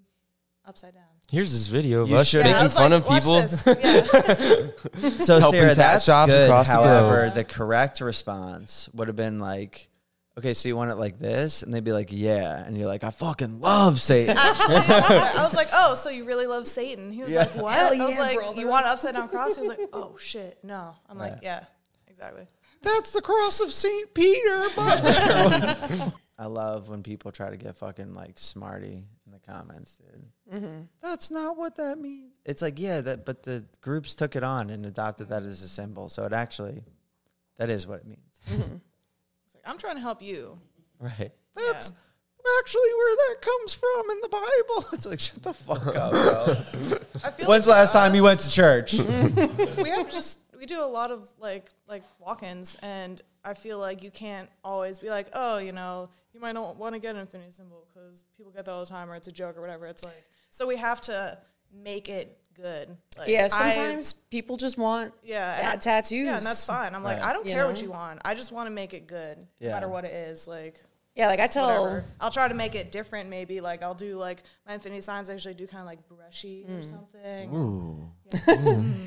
upside down." Here's this video of You us should- Yeah, making was fun like, of people. Yeah. So Helping Sarah, that's shops good. across the However, globe. the correct response would have been like, "Okay, so you want it like this?" And they'd be like, "Yeah," and you're like, "I fucking love Satan." Actually, I was, like, I was like, "Oh, so you really love Satan?" He was Yeah. like, "What?" Hell I was yeah, like, brother. "You want an upside down cross?" He was like, "Oh shit, no." I'm like, "Yeah, exactly." That's the cross of Saint Peter. I love when people try to get fucking like smarty in the comments, dude. Mm-hmm. That's not what that means. It's like, yeah, that, but the groups took it on and adopted that as a symbol. So it actually, that is what it means. Mm-hmm. It's like, I'm trying to help you. Right. Yeah. That's actually where that comes from in the Bible. It's like, shut the fuck up, bro. I feel When's the last for time you went to church? we have just we do a lot of like like walk-ins and i feel like you can't always be like oh you know you might not want to get an infinity symbol because people get that all the time or it's a joke or whatever it's like so we have to make it good like, Yeah, I- sometimes people just want yeah bad tattoos. yeah and that's fine i'm like i don't You care what you want i just want to make it good no matter what it is like Yeah, like I tell whatever. I'll try to make it different. Maybe like I'll do like my infinity signs. I usually do kind of like brushy Mm. or something.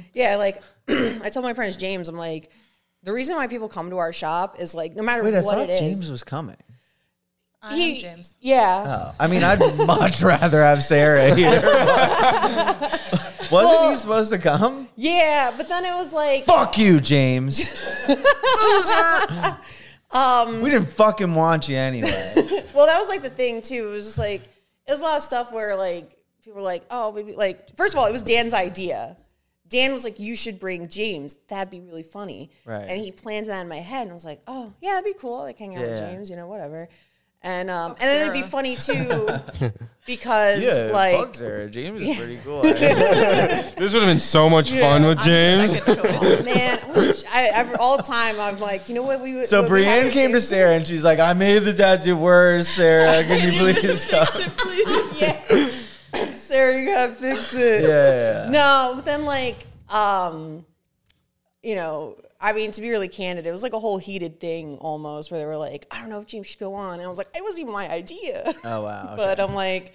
Yeah, like I tell my friends James, I'm like, the reason why people come to our shop is like no matter Wait, I what thought it is. James was coming. I am he- James. Yeah. Oh, I mean, I'd much rather have Sarah here. Wasn't he supposed to come? Yeah, but then it was like Fuck you, James. Loser. Um, we didn't fucking want you anyway. well, that was like the thing too. It was just like it was a lot of stuff where like people were like, oh, maybe like first of all, it was Dan's idea. Dan was like, you should bring James. That'd be really funny. Right. And he planned that in my head, and I was like, oh yeah, that'd be cool. Like hang out with James, you know, whatever. And um, and then it'd be Sarah. funny too because like Sarah. James is pretty cool. This would have been so much fun with James. Second choice. man, I, wish- I, I all the time I'm like, you know what we would. So what we had Brianne came to? Sarah and she's like, "I made the tattoo worse, Sarah. Can you please come?" yeah. Sarah, you gotta fix it. Yeah, yeah, yeah. No, but then like, um, you know, I mean, to be really candid, it was like a whole heated thing almost where they were like, I don't know if James should go on. And I was like, it wasn't even my idea. Oh wow. but. I'm like,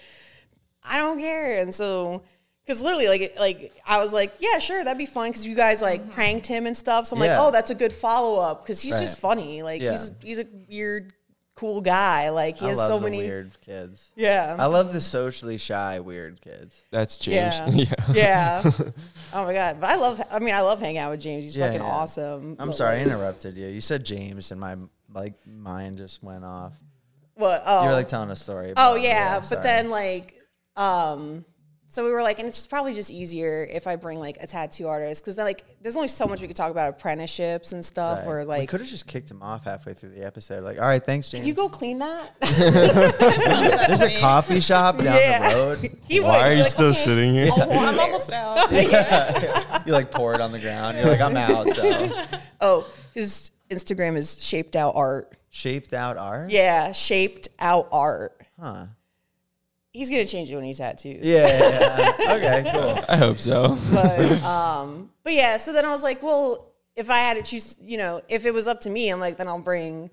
I don't care. And so, because literally, like, like I was like, yeah, sure, that'd be fun because you guys like mm-hmm. pranked him and stuff. So I'm Yeah. like, oh, that's a good follow up because he's Right. just funny. Like Yeah. he's he's a weird, cool guy. Like he I has love so the many. weird kids. Yeah. I love the socially shy weird kids. That's James. Yeah. Yeah. yeah. Oh my god. But I love I mean I love hanging out with James. He's Yeah, fucking yeah. awesome. I'm But, sorry, I interrupted you. You said James, and my like mind just went off. what oh You were like telling a story. Oh about- yeah. But sorry. then like um so we were like, and it's probably just easier if I bring like a tattoo artist because then like there's only so much we could talk about apprenticeships and stuff. Right. Or we like, could have just kicked him off halfway through the episode. Like, all right, thanks, James. can you go clean that? There's a coffee shop down Yeah. the road. He would. Why are you like, still "Okay, sitting here? I'll walk I'm almost out. you like pour it on the ground. You're like, I'm out. So Oh, his Instagram is shaped out art. shaped out art. Yeah, shaped out art. Huh. He's gonna change it when he tattoos. Yeah. yeah, yeah. okay. Cool. I hope so. but um but yeah so then i was like well if i had to choose you know if it was up to me i'm like then i'll bring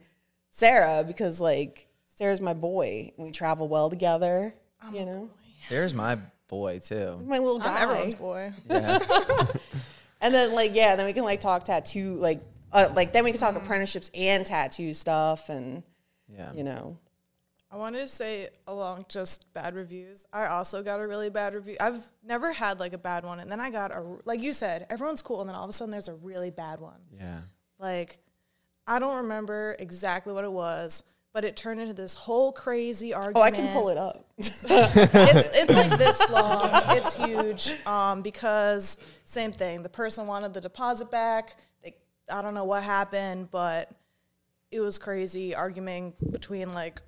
sarah because like sarah's my boy and we travel well together you know Sarah's my boy too. my little guy I'm everyone's boy. Yeah. and then like yeah then we can like talk tattoo like uh, like then we could talk apprenticeships and tattoo stuff, and Yeah. you know, I wanted to say along just bad reviews. I also got a really bad review. I've never had like a bad one, and then I got a like you said, everyone's cool, and then all of a sudden there's a really bad one. Yeah. Like, I don't remember exactly what it was, but it turned into this whole crazy argument. oh, I can pull it up. it's it's like this long. It's huge. Um, because same thing. The person wanted the deposit back. They I don't know what happened, but it was crazy arguing between like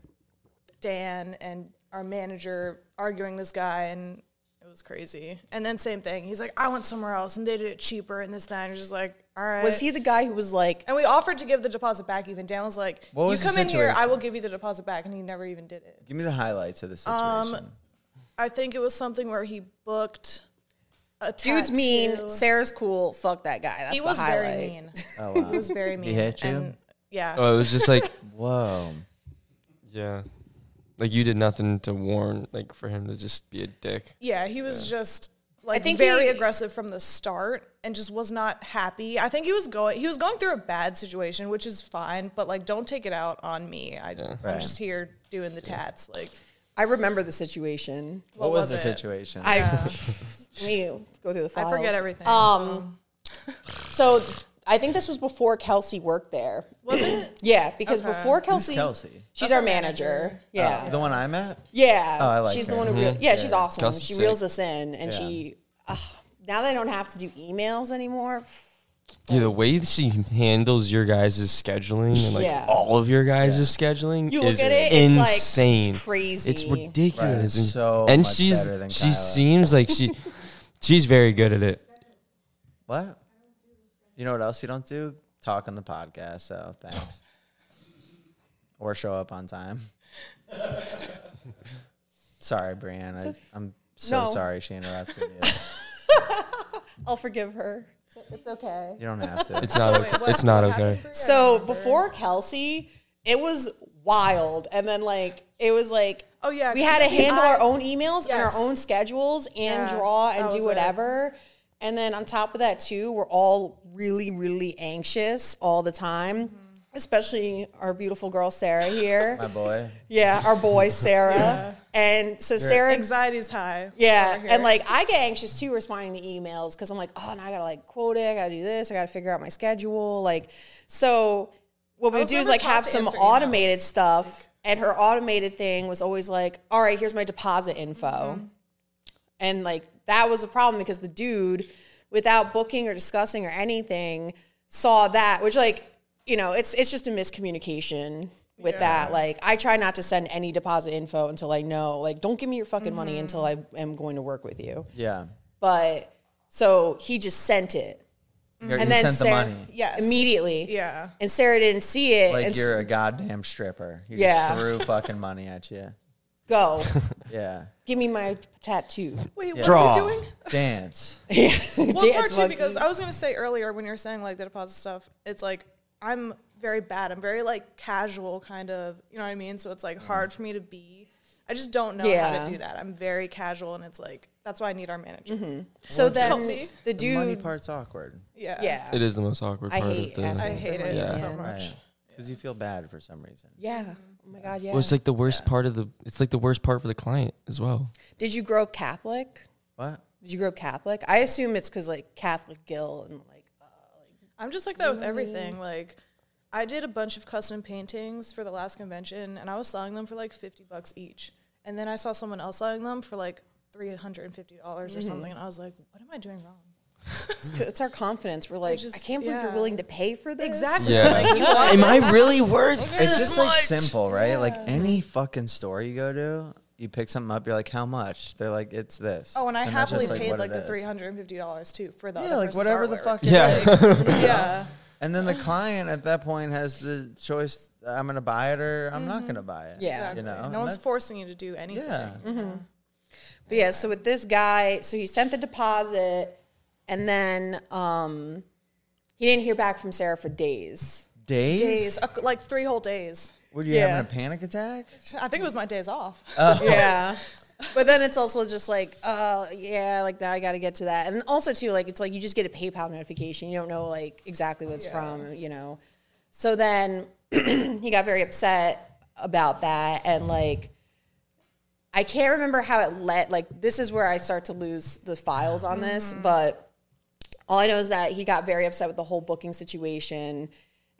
Dan and our manager arguing this guy and it was crazy. And then same thing. He's like, I went somewhere else and they did it cheaper and this and that. And you're just like, all right. Was he the guy who was like, and we offered to give the deposit back. Even Dan was like, What was "You the come in here, situation? I will give you the deposit back," and he never even did it. Give me the highlights of the Um, situation. I think it was something where he booked a dude's mean, tattoo. Sarah's cool, fuck that guy? That's He the was highlight. very mean. oh wow. He was very mean. hit you? And, yeah. Oh, it was just like, Whoa. yeah, like you did nothing to warn, like for him to just be a dick. yeah, he was just like I think very he- aggressive from the start and just was not happy. I think he was going he was going through a bad situation, which is fine, but like don't take it out on me. I Yeah. I'm Right. just here doing the tats. Like I remember the situation. What, What was, was the it? situation? I let me go through the files. I forget everything. Um, so I think this was before Kelsey worked there. was it? Yeah, because Okay. before Who's Kelsey, Kelsey? she's That's our our manager. manager. Yeah, Oh, the one I met? yeah. Oh, I like she's the one who, reel- yeah, she's awesome. Kelsey's she sick. reels us in, and Yeah. she. Uh, now they don't have to do emails anymore. Yeah, the way she handles your guys' scheduling and like Yeah. all of your guys' scheduling You is at it, it's, like, insane. crazy. It's ridiculous. Right, it's And- so and much she's than she Kyla. seems like she she's very good at it. What? You know what else you don't do? Talk on the podcast. So thanks. or show up on time. sorry, Brianne. I, I'm so No. sorry she interrupted you. I'll forgive her. It's, it's okay. You don't have to. It's not Wait, okay. what- it's not okay. happened for you? I So before Kelsey, it was wild, and then like it was like Oh, yeah, we had to handle I- our own emails and our own schedules and Yeah, draw and do whatever. it. Whatever. And then on top of that too, we're all really really anxious all the time. Mm-hmm. Especially our beautiful girl Sarah here. My boy. yeah, our boy Sarah. And so Sarah anxiety's high. yeah, and like I get anxious too responding to emails because I'm like, oh, now I gotta like quote it, I gotta do this, I gotta figure out my schedule. Like, so what we was do is like have some automated emails. stuff, and her automated thing was always like, all right, here's my deposit info, Mm-hmm. and like that was a problem because the dude, without booking or discussing or anything, saw that, which like you know, it's it's just a miscommunication. With that, like, I try not to send any deposit info until I know. Like, don't give me your fucking money Mm-hmm. until I am going to work with you. Yeah. But so he just sent it, You're- and you then sent the Sarah money. Yes. immediately. Yeah. and Sarah didn't see it. Like and you're a s- goddamn stripper. You Yeah. just threw fucking money at you. Go, Yeah. give me my tattoo. Wait, what Draw. are we doing? Dance. yeah, Well, it's hard too because I was gonna say earlier when you were saying like the deposit stuff, it's like I'm very bad. I'm very like casual kind of, you know what I mean? So it's like mm-hmm. hard for me to be. I just don't know how to do that. I'm very casual, and it's like that's why I need our manager. Mm-hmm. so then help me. the The money dude, part's awkward. Yeah. yeah, It is the most awkward I part hate of the. asking I hate it Yeah. so much. Right. Because you feel bad for some reason. Yeah. Oh my god, yeah. Well, it's like the worst part of the. It's like the worst part for the client as well. Did you grow up Catholic? What? Did you grow up Catholic? I assume it's because like Catholic guilt and uh, like I'm just like that with everything. Like, I did a bunch of custom paintings for the last convention, and I was selling them for like 50 bucks each. And then I saw someone else selling them for like $350 or mm-hmm. something, and I was like, what am I doing wrong? It's, it's our confidence. We're like, I, just- can't believe you're willing to pay for this. Exactly. Yeah. Like, you Am I really worth It's this just like simple, right? Like any fucking store you go to, you pick something up, you're like, how much? They're like, it's this. Oh, and I that's happily just, paid what like the three hundred and fifty dollars too for the Yeah, other like person's whatever the artwork. fuck. Yeah. It is. yeah. And then the client at that point has the choice: I'm gonna buy it or I'm not gonna mm-hmm. buy it. Yeah. Exactly. you know. no and one's forcing you to do anything. Mm-hmm. Yeah. But yeah, so with this guy, so he sent the deposit, and then um, he didn't hear back from Sarah for days. Days. Days, uh, like three whole days. Were you Yeah. having a panic attack? I think it was my days off. Yeah. but then it's also just like, uh, yeah, like that. I got to get to that, and also too, like it's like you just get a PayPal notification. You don't know like exactly what it's from, you know. So then he got very upset about that, and like I can't remember how it let. Like this is where I start to lose the files on this, but all I know is that he got very upset with the whole booking situation.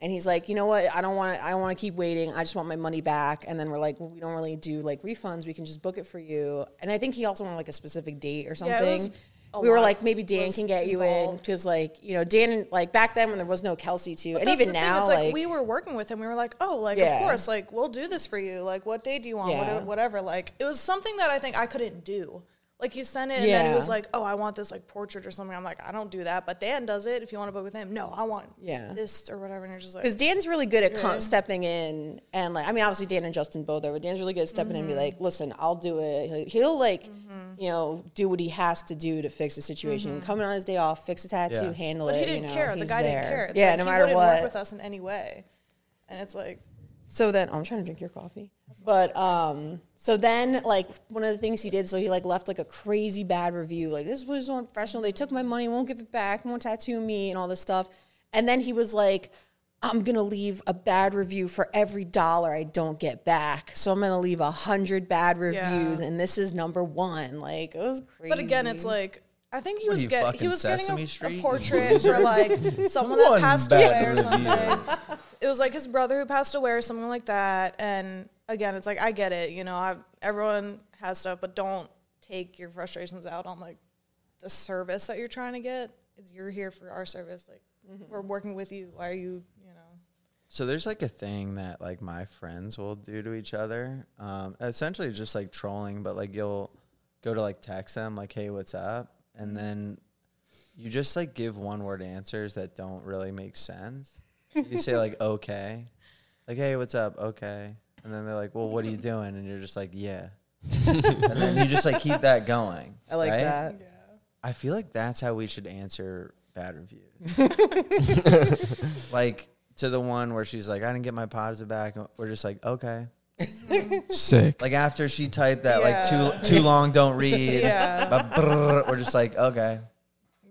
And he's like, you know what? I don't want to. I want to keep waiting. I just want my money back. And then we're like, well, we don't really do like refunds. We can just book it for you. And I think he also wanted like a specific date or Yeah, something. a we were like, maybe Dan was can get you in because like you know Dan like back then when there was no Kelsey too, and even now it's like, we were working with him. We were like, oh, like Yeah. of course, like we'll do this for you. Like, what day do you want? Yeah. Whatever, whatever. Like, it was something that I think I couldn't do. Like he sent it, and then he was like, "Oh, I want this like portrait or something." I'm like, "I don't do that," but Dan does it. If you want to book with him, no, I want Yeah. this or whatever. And you're just like, Because Dan's really good at con- Yeah. stepping in and like I mean obviously Dan and Justin both are, but Dan's really good at stepping in and be mm-hmm. like, listen, I'll do it. He'll, he'll like, mm-hmm. you know, do what he has to do to fix the situation. Mm-hmm. Coming on his day off, fix a tattoo, Yeah. handle but it. he didn't you know, care. The guy there. didn't care. It's yeah, like, no he matter wouldn't what. work with us in any way. And it's like, So then oh, I'm trying to drink your coffee. But um so then like one of the things he did, so he like left like a crazy bad review. Like this was unprofessional. They took my money, won't give it back, won't tattoo me and all this stuff. And then he was like, I'm gonna leave a bad review for every dollar I don't get back. So I'm gonna leave a hundred bad reviews Yeah. and this is number one. Like it was crazy. but again, it's like. I think he What was you, get, he was getting Sesame a, a Street, you portrait for like someone that passed bad away or something. It was like his brother who passed away or something like that. And again, it's like I get it. You know, I, everyone has stuff, but don't take your frustrations out on like the service that you're trying to get. It's you're here for our service. Like we're working with you. Why are you? You know. So there's like a thing that like my friends will do to each other. Um, essentially just like trolling, but like you'll go to like text them like, "Hey, what's up?" and then you just like give one word answers that don't really make sense. You say like, "Okay," like, "Hey, what's up?" Okay, and then they're like, "Well, what are you doing?" and you're just like, "Yeah," and then you just like keep that going. I like right? that. I feel like that's how we should answer bad reviews. like to the one where she's like, I didn't get my positive back. We're just like, okay. Sick. Like after she typed that, like too too long, don't read. Yeah. brrr, we're just like, okay.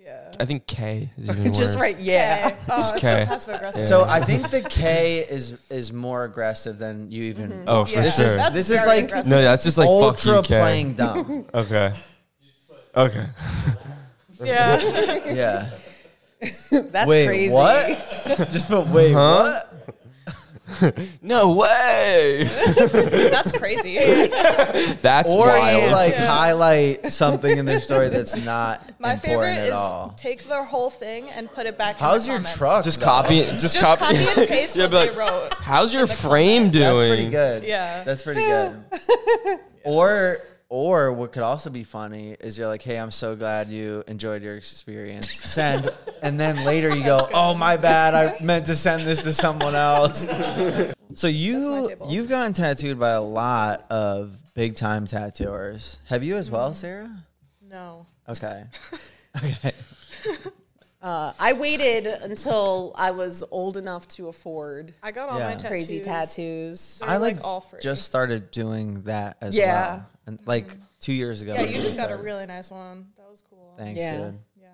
Yeah. I think K is even worse. just right, yeah. Okay. Oh, it's K. so passive aggressive. So I think the K is is more aggressive than you even. Mm-hmm. Oh, for Yeah. This sure. is That's this is very like aggressive. no, that's just like fuck you, ultra K. playing dumb. Okay. Okay. yeah. Yeah. That's wait, crazy. what? just put wait, Huh? what? No way. That's crazy. That's or wild. you like Yeah. highlight something in their story that's not My important favorite at is all. take their whole thing and put it back. How's in the your comments. truck? just though? copy it. Just, Just copy, copy and paste Yeah, what like, they wrote. How's your the frame That's doing? That's pretty good. Yeah. That's pretty good. Or or what could also be funny is you're like, hey, I'm so glad you enjoyed your experience. Send, and then later you go, oh my bad, I meant to send this to someone else. so you you've gotten tattooed by a lot of big time tattooers. Have you as Mm-hmm. well, Sarah? No. Okay. Okay. Uh, I waited until I was old enough to afford I got all Yeah. my tattoos. crazy tattoos. They're I like, like all free. just started doing that as Yeah. well, and like two years ago. yeah, you we just got a really nice one. That was cool. Thanks, Yeah. dude. Yeah.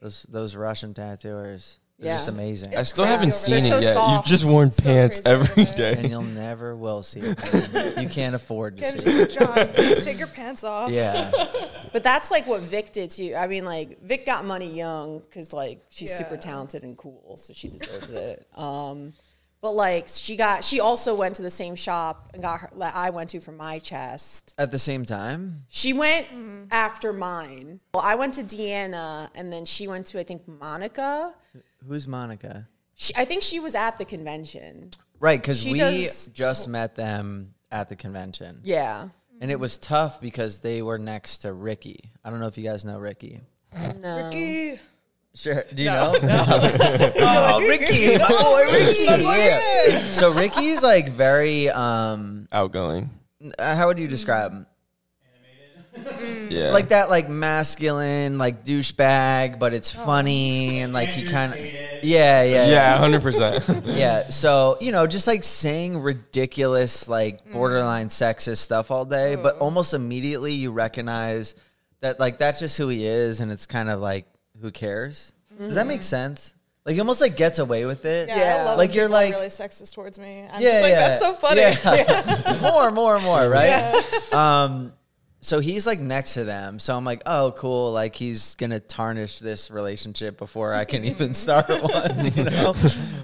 Those those Russian tattooers. They're Yeah. just amazing. I still crazy haven't seen it They're so yet. You've just worn So pants crazy over every and you'll never will see it. you can't afford to Kim, see it. Jon, please take your pants off. Yeah. But that's like what Vic did too. I mean, like Vic got money young because like she's super talented and cool, so she deserves it. Um, but like she got, she also went to the same shop and got her. That I went to for my chest. At the same time, She went after mine. Well, I went to Deanna, and then she went to I think Monica. Who's Monica? She, I think she was at the convention. Right, because She we does- just met them at the convention. Yeah. And it was tough because they were next to Ricky. I don't know if you guys know Ricky. No. Ricky. Sure. Do you know? oh, Ricky. My boy Ricky. Yeah. So Ricky's like very um Outgoing. uh, how would you describe him? Mm. Yeah. like that like masculine like douchebag, but it's Oh. funny and like he kind of yeah, yeah, yeah, hundred percent. yeah. So you know, just like saying ridiculous, like mm. borderline sexist stuff all day, but almost immediately you recognize that like that's just who he is, and it's kind of like who cares? Does that make mm-hmm. sense? Like he almost like gets away with it. Yeah, I Yeah. love Like, you're people are like- really sexist towards me. I'm yeah, just like, yeah. that's so funny. Yeah. more, more, more, right? Um, so he's like next to them. So I'm like, oh, cool. Like he's gonna tarnish this relationship before I can even start one, you know.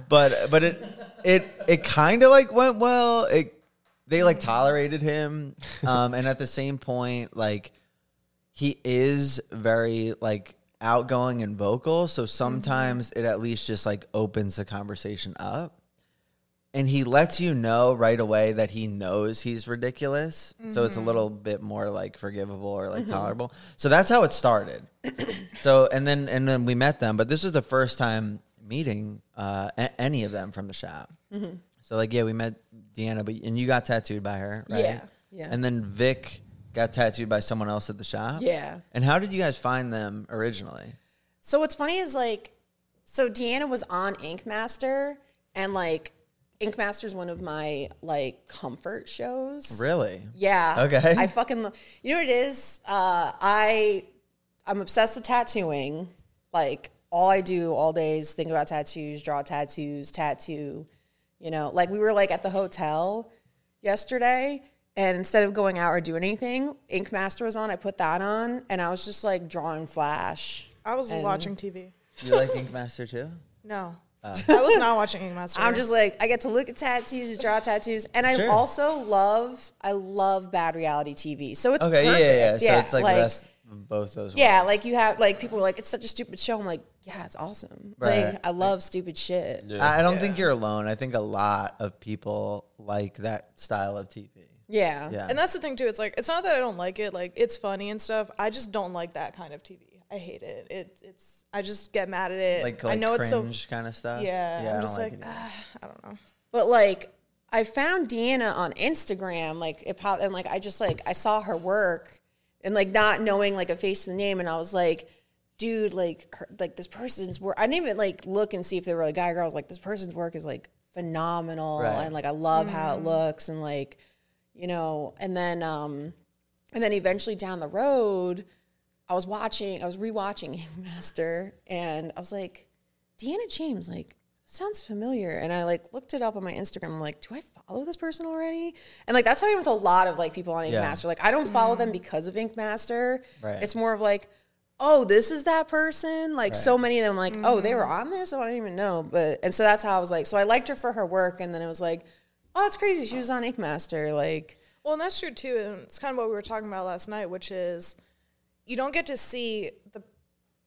But but it it it kind of like went well. It they like tolerated him, um, and at the same point, like he is very like outgoing and vocal. So sometimes it at least just like opens the conversation up and he lets you know right away that he knows he's ridiculous. So it's a mm-hmm. little bit more like forgivable or like mm-hmm. tolerable. So that's how it started. so and then and then we met them, but this is the first time meeting uh, a- any of them from the shop. Mm-hmm. So like yeah, we met Deanna, but and you got tattooed by her, right? Yeah, yeah. And then Vic got tattooed by someone else at the shop. Yeah. And how did you guys find them originally? So what's funny is like, so Deanna was on Ink Master, and like, Ink Master is one of my like comfort shows. Really? Yeah. Okay. I fucking love. You know what it is? Uh, I I'm obsessed with tattooing. Like all I do all day is think about tattoos, draw tattoos, tattoo. You know, like we were like at the hotel yesterday, and instead of going out or doing anything, Ink Master was on. I put that on, and I was just like drawing Flash. I was And- watching TV. You like Ink Master too? No. I was not watching Ink Master. I'm just like I get to look at tattoos, draw tattoos, and I Sure. also love I love bad reality TV. So it's Okay, yeah, perfect. yeah, yeah. So it's like, the best both those. Yeah, worlds. like you have like people are like it's such a stupid show. I'm like, yeah, it's awesome. Right. Like I love stupid shit. Yeah. I I don't think you're alone. I think a lot of people like that style of TV. Yeah. Yeah. And that's the thing too. It's like it's not that I don't like it. Like it's funny and stuff. I just don't like that kind of TV. I hate it. It it's I just get mad at it. like, I like know it's so cringe kind of stuff. yeah. I I'm don't just like, it ah, I don't know. But like I found Deanna on Instagram, like it popped and like I just like I saw her work and like not knowing like a face and the name and I was like, dude, like her, like this person's work I didn't even like look and see if they were a guy or girl. I was like, this person's work is like phenomenal Right. and like I love how it looks and like, you know, and then um and then eventually down the road, I was watching, I was rewatching Ink Master, and I was like, Deanna James, like, sounds familiar. And I like looked it up on my Instagram. I'm like, do I follow this person already? And like that's how I am with a lot of like people on Ink Yeah. Master. Like I don't follow them mm-hmm. because of Ink Master. Right. It's more of like, oh, this is that person. Like so many of them, like, oh, they were on this. I don't even know. But and so that's how I was like, so I liked her for her work, and then it was like, oh, that's crazy. She was on Ink Master. Like, Well, and that's true too. And it's kind of what we were talking about last night, which is you don't get to see the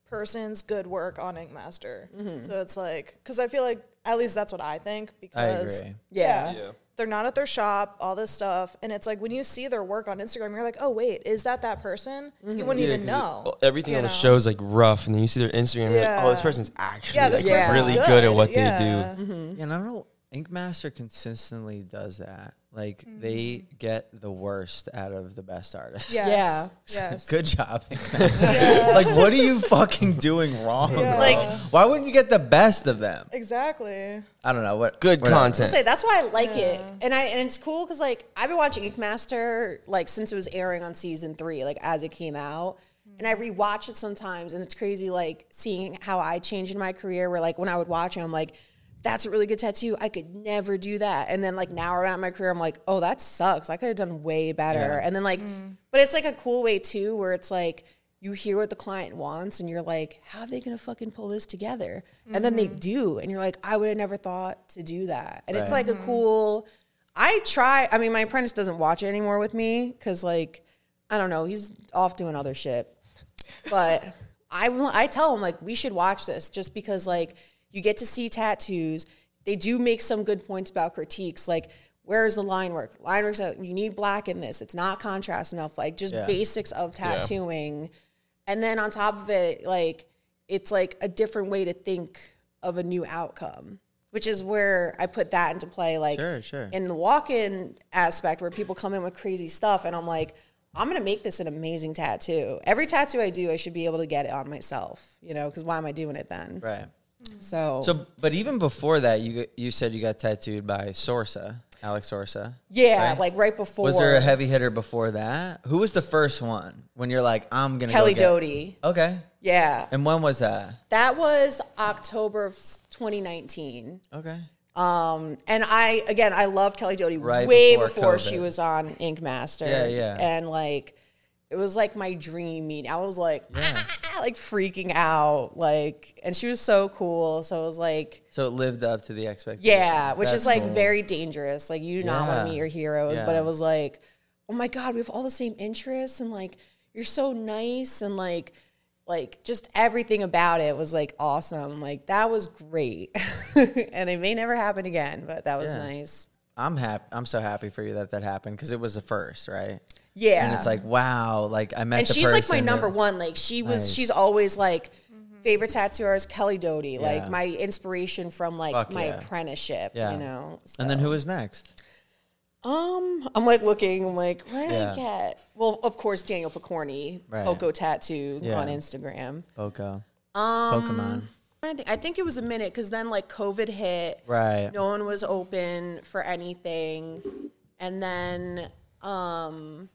person's good work on Ink Master. Mm-hmm. So it's like, because I feel like at least that's what I think. Because agree. Yeah. Yeah. they're not at their shop, all this stuff, and it's like when you see their work on Instagram, you're like, oh wait, is that that person? Mm-hmm. You wouldn't Yeah, even 'cause it- know. well, everything you on the show is like rough, and then you see their Instagram, you're like, oh, this person's actually Yeah, this like person's really good. at what Yeah. they do. Yeah, and I don't know. Ink Master consistently does that. Like Mm-hmm. they get the worst out of the best artists. Yes. Yeah. Yes. Good job. Ink Master. Like, what are you fucking doing wrong? Yeah. bro? Like- why wouldn't you get the best of them? Exactly. I don't know what. Good whatever. content. say that's why I like it, and I and it's cool because like I've been watching Ink Master like since it was airing on season three, like as it came out, and I rewatch it sometimes, and it's crazy like seeing how I changed in my career. Where like when I would watch it, I'm like, that's a really good tattoo. I could never do that, and then like now around my career, I'm like, oh, that sucks. I could have done way better, Yeah. and then like, mm-hmm. but it's like a cool way too, where it's like. You hear what the client wants, and you're like, "How are they gonna fucking pull this together?" And then they mm-hmm. do, and you're like, "I would have never thought to do that." And it's Right. like a mm-hmm. cool. I try. I mean, my apprentice doesn't watch it anymore with me because, like, I don't know, he's off doing other shit. But I, I tell him like we should watch this just because like you get to see tattoos. They do make some good points about critiques, like where's the line work? Line work. You need black in this. It's not contrast enough. Like just Yeah. basics of tattooing, and then on top of it, like it's like a different way to think of a new outcome. Which is where I put that into play, like Sure, sure. in the walk-in aspect where people come in with crazy stuff and i'm like I'm gonna make this an amazing tattoo. Every tattoo I do, I should be able to get it on myself. You know, because why am I doing it then? Right. So, So, but even before that, you you said you got tattooed by Sorsa, Alex Sorsa. yeah, right? like right before. Was there a heavy hitter before that? Who was the first one when you're like, I'm gonna Kelly go Doty? Okay. Yeah, And when was that? that was October of 2019. Okay. Um, and I again, I loved Kelly Doty Right way before before, she was on Ink Master. Yeah, yeah. And like, it was like my dream meeting. I was like, like freaking out, like, and she was so cool. So it was like, So it lived up to the expectation. yeah, which That's is like cool. very dangerous. Like, you do not want to meet your heroes, but it was like, oh my god, we have all the same interests, and like, you're so nice, and like. Like just everything about it was like awesome. Like that was great, and it may never happen again, but that was Yeah. nice. I'm happy. I'm so happy for you that that happened because it was the first, right? Yeah. And it's like, wow, like I met and the she's like my number that- one. Like she was, Nice. she's always like favorite tattoo artist Kelly Doty, Yeah. like my inspiration from like Fuck my yeah. apprenticeship. Yeah. You know. And then So, who was next? Um, I'm like looking. I'm like, where did Yeah. I get? Well, of course, Daniel Picorni, Right. Poco Tattoo Yeah. on Instagram. Poco. Um, Pokemon. I think, I think it was a minute because then like COVID hit. Right. no one was open for anything and then um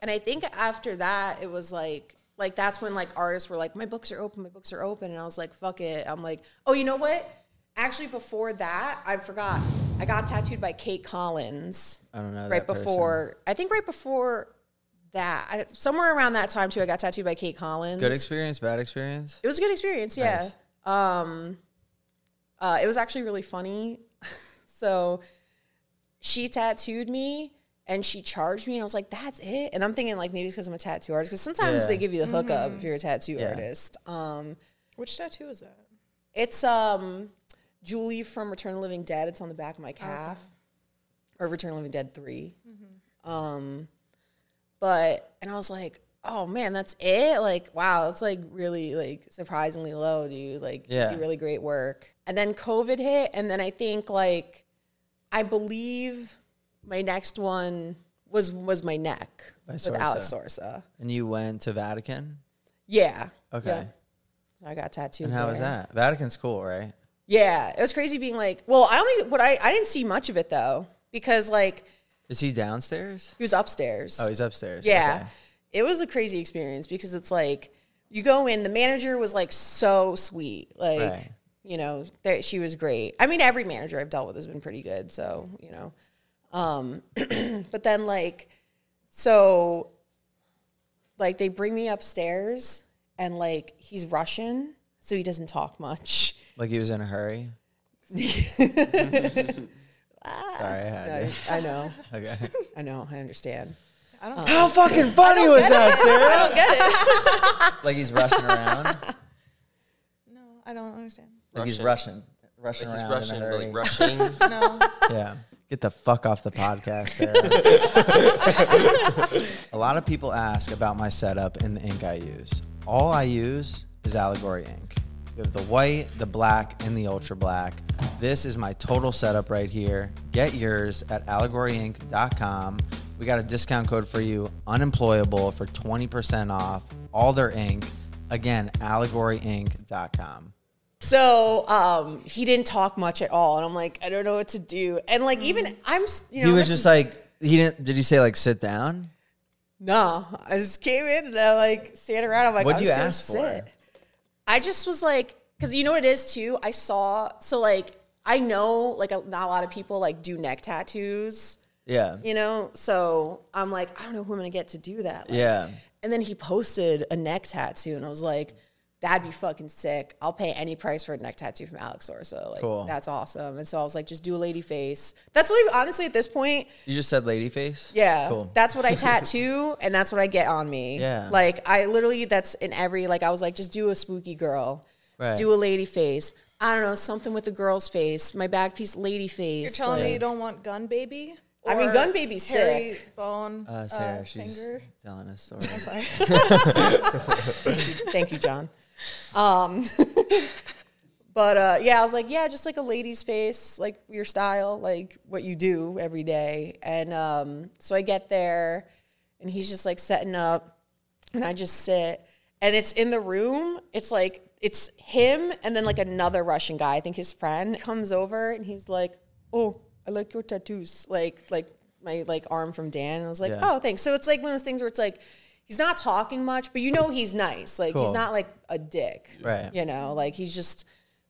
and i think after that it was like like that's when like artists were like my books are open my books are open and i was like fuck it i'm like oh you know what actually before that i forgot i got tattooed by kate collins I don't know. right that person. before i think right before that I, somewhere around that time too i got tattooed by kate collins Good experience, bad experience. it was a good experience, yeah. Um, uh, it was actually really funny. so she tattooed me and she charged me, and I was like, "That's it." And I'm thinking like maybe it's because I'm a tattoo artist, because sometimes Yeah. they give you the hookup if you're a tattoo Yeah. artist. Um, Which tattoo is that? it's um Julie from Return of the Living Dead. It's on the back of my calf, or Return of the Living Dead 3 Um, but and I was like, oh man, that's it. Like, wow, that's like really like surprisingly low, dude. Like, Yeah. do really great work. And then COVID hit, and then I think like I believe my next one was was my neck By with Sorsa. Alex Sorsa. And you went to Vatican. Yeah. Okay. Yeah. I got tattooed. And how was that? Vatican's cool, right? Yeah, it was crazy being like, well, I only what I I didn't see much of it though because like Is he downstairs? he was upstairs. Oh, he's upstairs. yeah, Okay. it was a crazy experience because it's like you go in, the manager was like so sweet, like Right. you know, that she was great. I mean, every manager I've dealt with has been pretty good, so you know, um, but then like so like they bring me upstairs and like he's Russian, so he doesn't talk much. Like he was in a hurry. Sorry, I had I, to. I know, Okay. I know, I understand. I don't. Um, How fucking funny was that, Sarah? like he's rushing around. no, I don't understand. Like he's Russian. rushing, rushing Like he's around Russian, in a but hurry. like rushing. No. Yeah. Get the fuck off the podcast, Sarah. a lot of people ask about my setup and the ink I use. All I use is Allegory ink. We have the white, the black, and the ultra black. This is my total setup right here. Get yours at allegoryink.com. We got a discount code for you, unemployable, for 20% off all their ink. Again, allegoryink.com. So um, he didn't talk much at all, and I'm like, I don't know what to do. And like, even I'm, you know, He was just like, he didn't, did he say like sit down? no. I just came in and I like sat around. I'm like, What'd I'm you ask for? sit. I just was like, because you know what it is too. I saw so like I know like a, not a lot of people like do neck tattoos, Yeah. you know. So I'm like, I don't know who I'm gonna get to do that. Like, Yeah. And then he posted a neck tattoo, and I was like, "That'd be fucking sick. I'll pay any price for a neck tattoo from Alex Sorsa. Like, Cool. that's awesome." And so I was like, "Just do a lady face." That's like honestly at this point, You just said lady face? yeah, Cool. that's what I tattoo, and that's what I get on me. Yeah. like I literally that's in every like I was like, just do a spooky girl, Right. do a lady face. I don't know something with a girl's face, my back piece lady face. You're telling me you don't want Gun Baby? I mean, Gun Baby's hairy sick. Bone. Uh, Sarah, uh, she's finger. telling a story. I'm sorry. Thank you, Jon. Um, but uh, yeah, I was like, yeah, just like a lady's face, like your style, like what you do every day. And um, so I get there, and he's just like setting up, and I just sit, and it's in the room. It's like it's him and then like another Russian guy. I think his friend comes over, and he's like, "Oh, I like your tattoos." Like like my like arm from Dan. And I was like, Yeah. "Oh, thanks." So it's like one of those things where it's like. He's not talking much, but you know he's nice. Like he's not like a dick. Right. You know, like he's just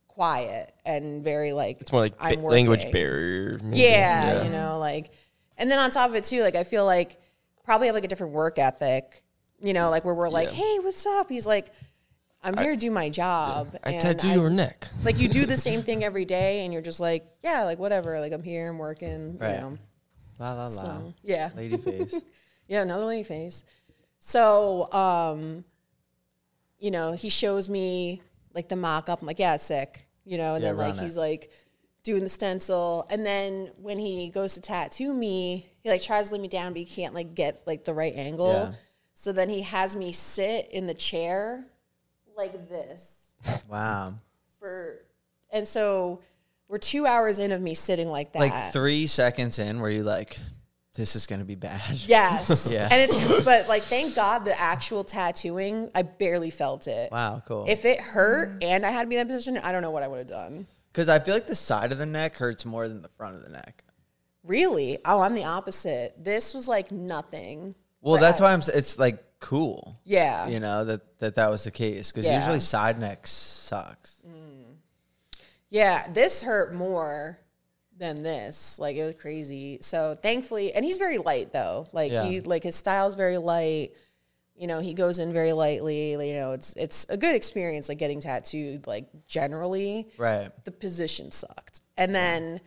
quiet and very like It's more like I'm ba- language barrier. maybe. Yeah, you know, like, and then on top of it too, like I feel like probably have like a different work ethic. You know, like where we're like, Yeah. "Hey, what's up?" He's like, "I'm here to do my job." I and tattoo your neck. Like you do the same thing every day, and you're just like, "Yeah, like whatever." Like I'm here, I'm working. Right. You know, La la la. so yeah, Lady face. yeah, another lady face. So, um, you know, he shows me like the mock up. I'm like, yeah, it's sick. You know, and Yeah, then like it. he's like doing the stencil. And then when he goes to tattoo me, he like tries to lay me down, but he can't like get like the right angle. Yeah. So then he has me sit in the chair like this Wow. for, and so we're two hours in of me sitting like that. Like three seconds in, were you like, this is gonna be bad? Yes. Yeah. And it's but like thank God the actual tattooing, I barely felt it. Wow, cool. If it hurt and I had to be in that position, I don't know what I would have done. Because I feel like the side of the neck hurts more than the front of the neck. Really? Oh, I'm the opposite. This was like nothing. Well, that's why I'm. It's like cool. Yeah. You know that that that was the case because Yeah. usually side neck sucks. Mm. Yeah, this hurt more than this. Like it was crazy. So thankfully, and he's very light though. Like Yeah. he like his style's very light. You know, he goes in very lightly. You know, it's it's a good experience like getting tattooed like generally. Right. the position sucked. And then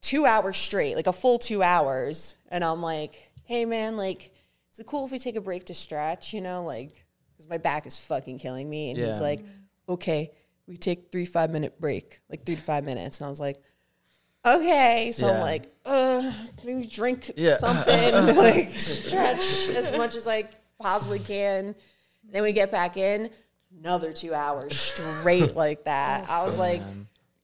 two hours straight, like a full two hours. And I'm like, hey man, like, is it cool if we take a break to stretch? You know, like, because my back is fucking killing me. And he's like, okay, we take three five minute break, like three to five minutes. And I was like, okay. So I'm Yeah. like, uh, maybe drink Yeah. something, like stretch as much as I possibly can. Then we get back in, another two hours straight like that. I was like,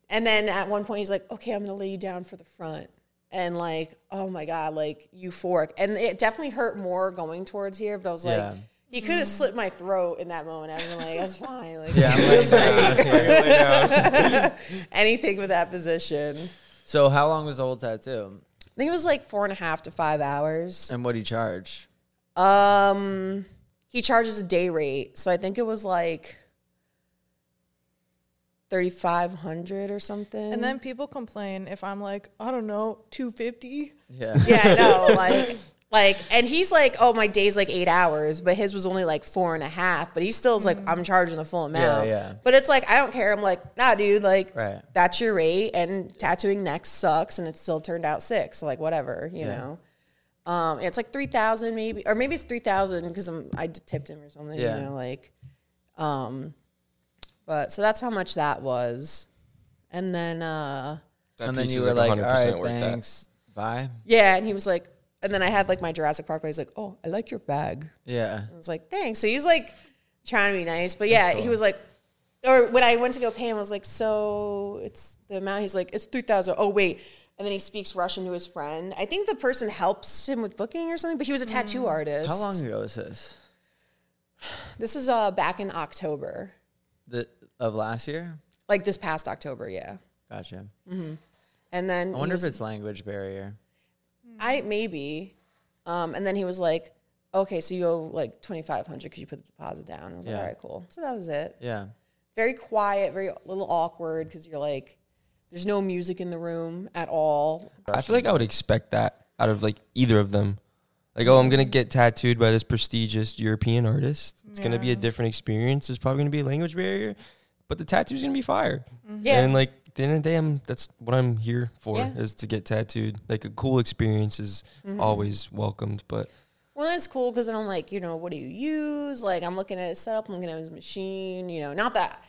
and then at one point he's like, okay, I'm gonna lay you down for the front. And like, oh my God, like euphoric. And it definitely hurt more going towards here, but I was like, Yeah. he could have slit my throat in that moment. I'd been like, that's fine. Like, Yeah. I'm like, okay. Anything with that position. So how long was the whole tattoo? I think it was like four and a half to five hours. And what do you charge? Um, he charges a day rate, so I think it was like thirty five hundred or something. And then people complain if I'm like, I don't know, 250. Yeah. yeah, no, like, like, and he's like, oh, my day's like eight hours, but his was only like four and a half. But he still is like, I'm charging the full amount. yeah. yeah. But it's like I don't care. I'm like, nah, dude, like, Right. that's your rate, and tattooing next sucks, and it still turned out six. So like, whatever, you Yeah. know. Um, it's like three thousand maybe, or maybe it's three thousand because I'm tipped him or something. Yeah. You know, like, um, but so that's how much that was, and then uh, That and then you were like, all 100% that. thanks. Bye. yeah, and he was like, and then I had like my Jurassic Park, but he's like, oh, I like your bag. Yeah. I was like, thanks. So he's like trying to be nice, but yeah, he was like, or when I went to go pay him, I was like, so it's the amount. He's like, it's three thousand. Oh wait, and then he speaks Russian to his friend. I think the person helps him with booking or something, but he was a tattoo artist. How long ago was this? This was uh back in October, The of last year? like this past October, yeah. Gotcha. Mm-hmm. And then I wonder was- if it's language barrier. I maybe, um, and then he was like, okay, so you owe like twenty five hundred because you put the deposit down. I was like, Yeah. all right, cool. So that was it. Yeah. very quiet, very little awkward because you're like, there's no music in the room at all. I feel like I would expect that out of like either of them. Like, oh, I'm gonna get tattooed by this prestigious European artist. It's gonna be a Yeah. different experience. There's probably gonna be a language barrier, but the tattoo's gonna be fire. Yeah. And like at the end of the day, I'm, that's what I'm here for Yeah. is to get tattooed. Like a cool experience is mm-hmm. always welcomed. But Well, that's cool because then I'm like, you know, what do you use? Like, I'm looking at his setup, I'm looking at his machine, you know, not that,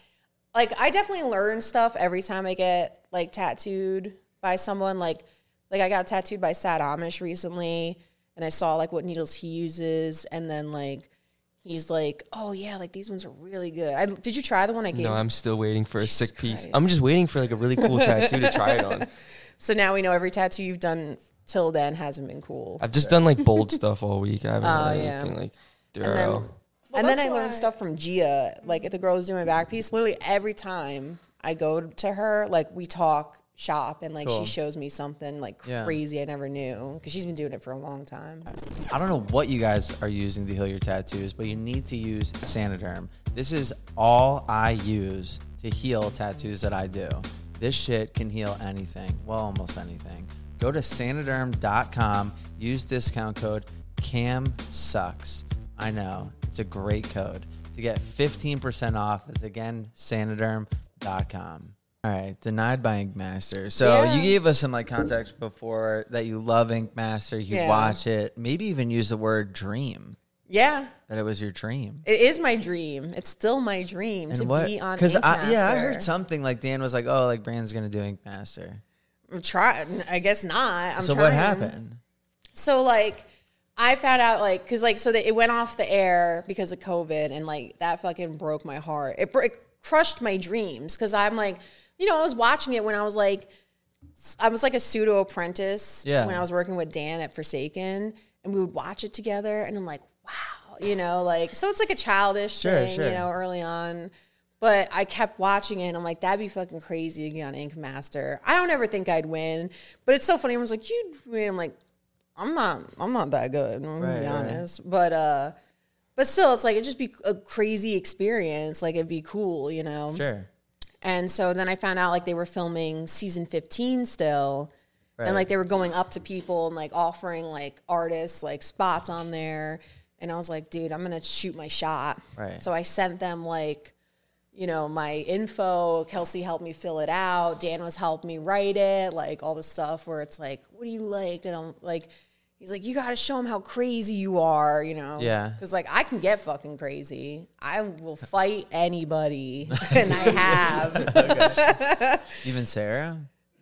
like, I definitely learn stuff every time I get like tattooed by someone. Like, like I got tattooed by Sad Amish recently, and I saw like what needles he uses, and then like he's like, oh yeah, like these ones are really good. I, did you try the one I gave? no, I'm still waiting for a Jesus sick piece. I'm just waiting for like a really cool tattoo to try it on. So now we know every tattoo you've done till then hasn't been cool. I've just done like bold stuff all week. I haven't Oh, done yeah. anything like And then, Well, and then I that's learned stuff from Gia. Like if the girl was doing my back piece, literally every time I go to her, like we talk shop and like Cool. she shows me something like Yeah. crazy I never knew because she's been doing it for a long time. I don't know what you guys are using to heal your tattoos, but you need to use Saniderm. This is all I use to heal tattoos that I do. This shit can heal anything. Well, almost anything. Go to saniderm.com, use discount code CAM sucks. I know, it's a great code to get 15% off. That's again saniderm.com. All right, denied by Ink Master. So Yeah. you gave us some like context before that you love Ink Master, you Yeah. watch it, maybe even use the word dream. Yeah, That it was your dream. it is my dream. It's still my dream to be on Because I, yeah, I heard something like Dan was like, "Oh, like Brand's gonna do Ink Master." I'm trying. I guess not. I'm so trying. what happened? So like, I found out like because like so that it went off the air because of COVID and like that fucking broke my heart. It, it crushed my dreams because I'm like, you know, I was watching it when I was like, I was like a pseudo apprentice Yeah. when I was working with Dan at Forsaken, and we would watch it together, and I'm like, wow, you know, like so it's like a childish Sure, thing, sure. you know, early on. But I kept watching it and I'm like, that'd be fucking crazy to get on Ink Master. I don't ever think I'd win. But it's so funny. I was like, you'd win. I'm like, I'm not I'm not that good, I'm gonna Right, be right. honest. But uh but still it's like it'd just be a crazy experience. Like it'd be cool, you know? Sure. And so then I found out like they were filming season 15 still. Right. And like they were going up to people and like offering like artists like spots on there. And I was like, dude, I'm going to shoot my shot. Right. So I sent them like, you know, my info. Kelsey helped me fill it out. Dan was helping me write it, like all the stuff where it's like, what do you like? And I'm like, he's like, you got to show him how crazy you are, you know? Yeah. Because like I can get fucking crazy. I will fight anybody, and I have. Even Sarah.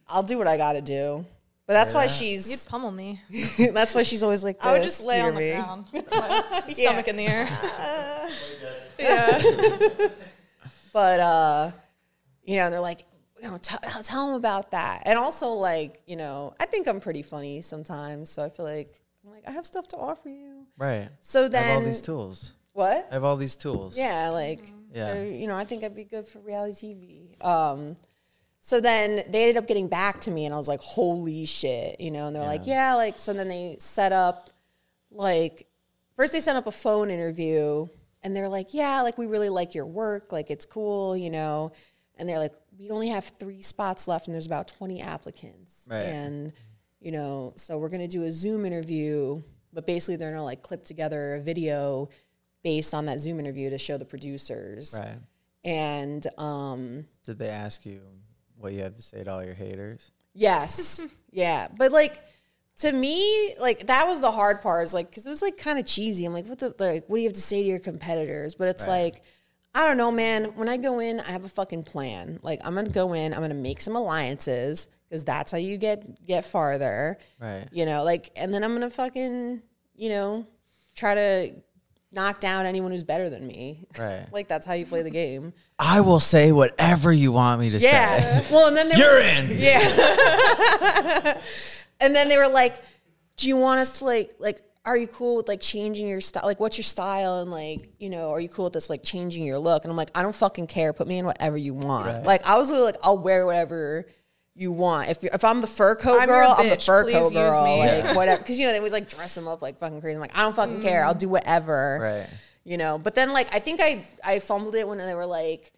I'll do what I got to do. But that's why she's You'd pummel me. that's why she's always like. This, I would just lay on the near me. ground, with my stomach in the air. Yeah. but uh, you know, they're like, you know, t- tell them about that. And also, like, you know, I think I'm pretty funny sometimes, so I feel like I'm like I have stuff to offer you. Right. So then I have all these tools. what? I have all these tools. Yeah, like, Yeah. uh, you know, I think I'd be good for reality TV. Um, so then they ended up getting back to me, and I was like, holy shit, you know, and they're like, yeah, like, so then they set up, like, first they set up a phone interview, and they're like, yeah, like, we really like your work, like, it's cool, you know, and they're like, we only have three spots left, and there's about 20 applicants. Right. And, you know, so we're going to do a Zoom interview, but basically they're going to like clip together a video based on that Zoom interview to show the producers. Right. And um, Did they ask you what you have to say to all your haters? yes, yeah. But like to me, like that was the hard part. Is like because it was like kind of cheesy. I'm like, what the like? What do you have to say to your competitors? But it's Right. like. I don't know, man. When I go in, I have a fucking plan. Like I'm gonna go in, I'm gonna make some alliances because that's how you get get farther. Right. You know, like, and then I'm gonna fucking, you know, try to knock down anyone who's better than me. Right. like that's how you play the game. I will say whatever you want me to say. Yeah. Well, and then they You're were, in. yeah. and then they were like, "Do you want us to like like?" Are you cool with like changing your style? Like, what's your style? And like, you know, are you cool with this like changing your look? And I'm like, I don't fucking care. Put me in whatever you want. Right. Like, I was really like, I'll wear whatever you want. If if I'm the fur coat I'm girl, I'm the fur Please coat use girl. me. Like whatever, because you know they always like dress them up like fucking crazy. I'm like, I don't fucking care. I'll mm-hmm. do whatever Right. you know but then like i think i i fumbled it when they were like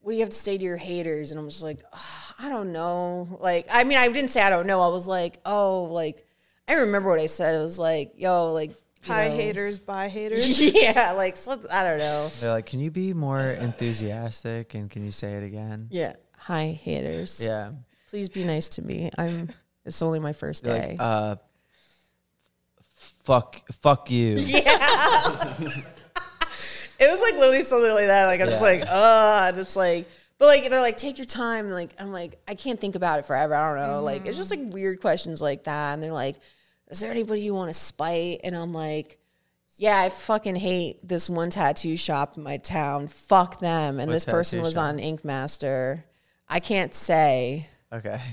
what do you have to say to your haters and i'm just like "Ugh, i don't know like i mean i didn't say i don't know i was like oh like i remember what i said it was like yo like you Hi know. haters, bye haters. yeah like so, i don't know They're like, can you be more enthusiastic and can you say it again? yeah hi haters Yeah. please be nice to me i'm it's only my first They're day like, uh, fuck, fuck you. Yeah. it was like literally something like that. Like I'm just like, uh, and it's like, but like they're like, take your time. Like I'm like, I can't think about it forever. I don't know. Like it's just like weird questions like that. And they're like, is there anybody you want to spite? And I'm like, yeah, I fucking hate this one tattoo shop in my town. Fuck them. And What this person was shop? on Ink Master. I can't say. Okay.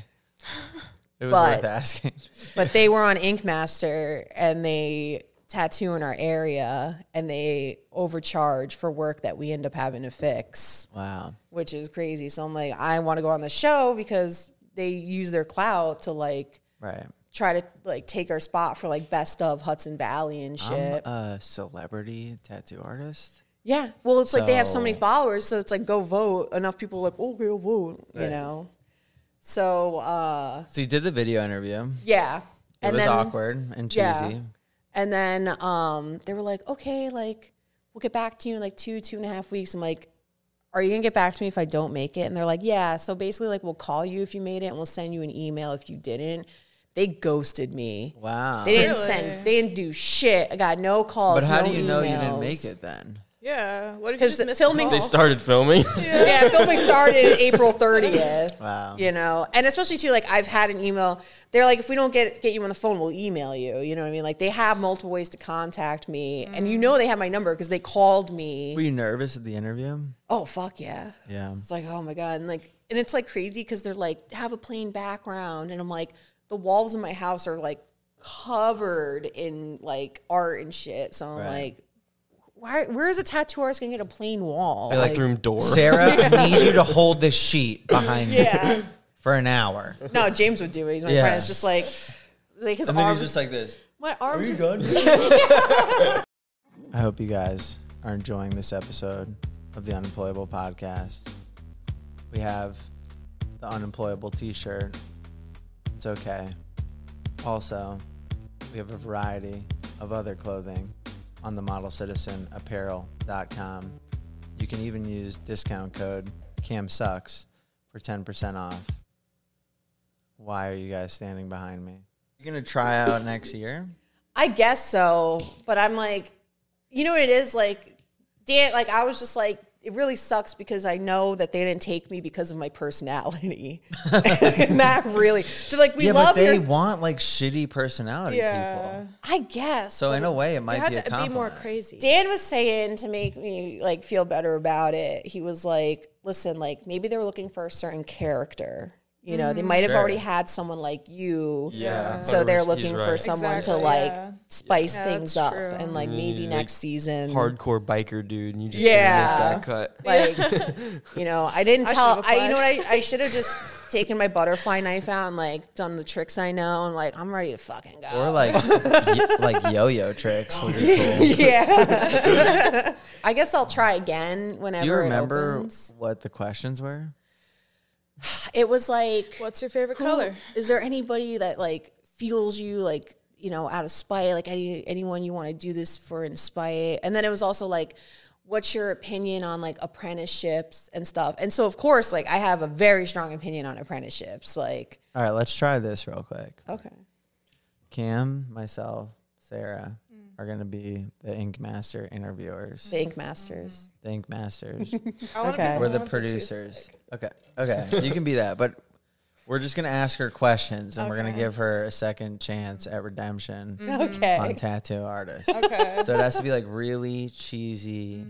It was But- worth asking. but they were on Ink Master and they tattoo in our area and they overcharge for work that we end up having to fix, Wow. which is crazy. So I'm like, I want to go on the show because they use their clout to like Right. Try to like take our spot for like best of Hudson Valley and shit. I'm a celebrity tattoo artist. yeah. Well, it's like they have so many followers, so it's like go vote. Enough people are like, oh, go vote, you Right. know. So uh So you did the video interview. yeah. It was awkward and cheesy. Yeah. And then um, they were like, okay, like, we'll get back to you in like two, two and a half weeks. I'm like, are you gonna get back to me if I don't make it? And they're like, yeah. So basically, like, we'll call you if you made it, and we'll send you an email if you didn't. They ghosted me. Wow. They didn't Really? send. They didn't do shit. I got no calls. But how no do you know you didn't emails. make it then? Yeah. What if you Because just the missed filming- the They call? started filming. Yeah, filming started April 30th. Wow. You know, and especially too, like I've had an email. They're like, if we don't get get you on the phone, we'll email you. You know what I mean? Like they have multiple ways to contact me, and you mm. know they have my number because they called me. Were you nervous at the interview? oh fuck yeah! Yeah. It's like oh my god, and like and it's like crazy because they're like have a plain background, and I'm like the walls in my house are like covered in like art and shit. So I'm Right. like, why? Where is a tattoo artist gonna get a plain wall? They like threw him door. Sarah, I need you to hold this sheet behind Yeah. you for an hour. No, James would do it. He's my Yeah. friend. It's just like, like his And then arms. he's just like this. my arms. Are you good? I hope you guys are enjoying this episode of the Unemployable Podcast. We have the Unemployable t shirt. It's okay. Also, we have a variety of other clothing on the modelcitizenapparel.com. You can even use discount code CAMSUCKS for 10% off. Why are you guys standing behind me? You're going to try out next year? I guess so, but I'm like, you know what it is? Like, Dan, like I was just like, it really sucks because I know that they didn't take me because of my personality. and that really, so like we yeah, love but they your, want like shitty personality Yeah. people. I guess. So in a way, it might be to be more crazy. Dan was saying to make me like feel better about it. He was like, "Listen, like maybe they were looking for a certain character. You know, they mm-hmm. might have Sure. already had someone like you. Yeah. So they're He's looking for someone Exactly, to like yeah. spice Yeah, things up true. and like maybe need, next season hardcore biker dude, and you just Yeah. didn't that cut. like you know i didn't I tell should've i you know what i, I should have just taken my butterfly knife out and like done the tricks i know and like i'm ready to fucking go Or like y- like yo-yo tricks would be cool. yeah i guess i'll try again whenever Do you it remember opens. what the questions were? it was like What's your favorite who- color? is there anybody that like fuels you like you know out of spite? Like any anyone you want to do this for in spite? And then it was also like what's your opinion on like apprenticeships and stuff? And so of course like i have a very strong opinion on apprenticeships like All right, let's try this real quick. okay. Cam, myself, Sarah are going to be the Ink Master interviewers. the ink masters The Ink Masters. Okay. We're the producers. Okay. Okay. You can be that, but we're just going to ask her questions and we're going to Okay. give her a second chance at redemption okay on tattoo artists. Okay. So it has to be like really cheesy,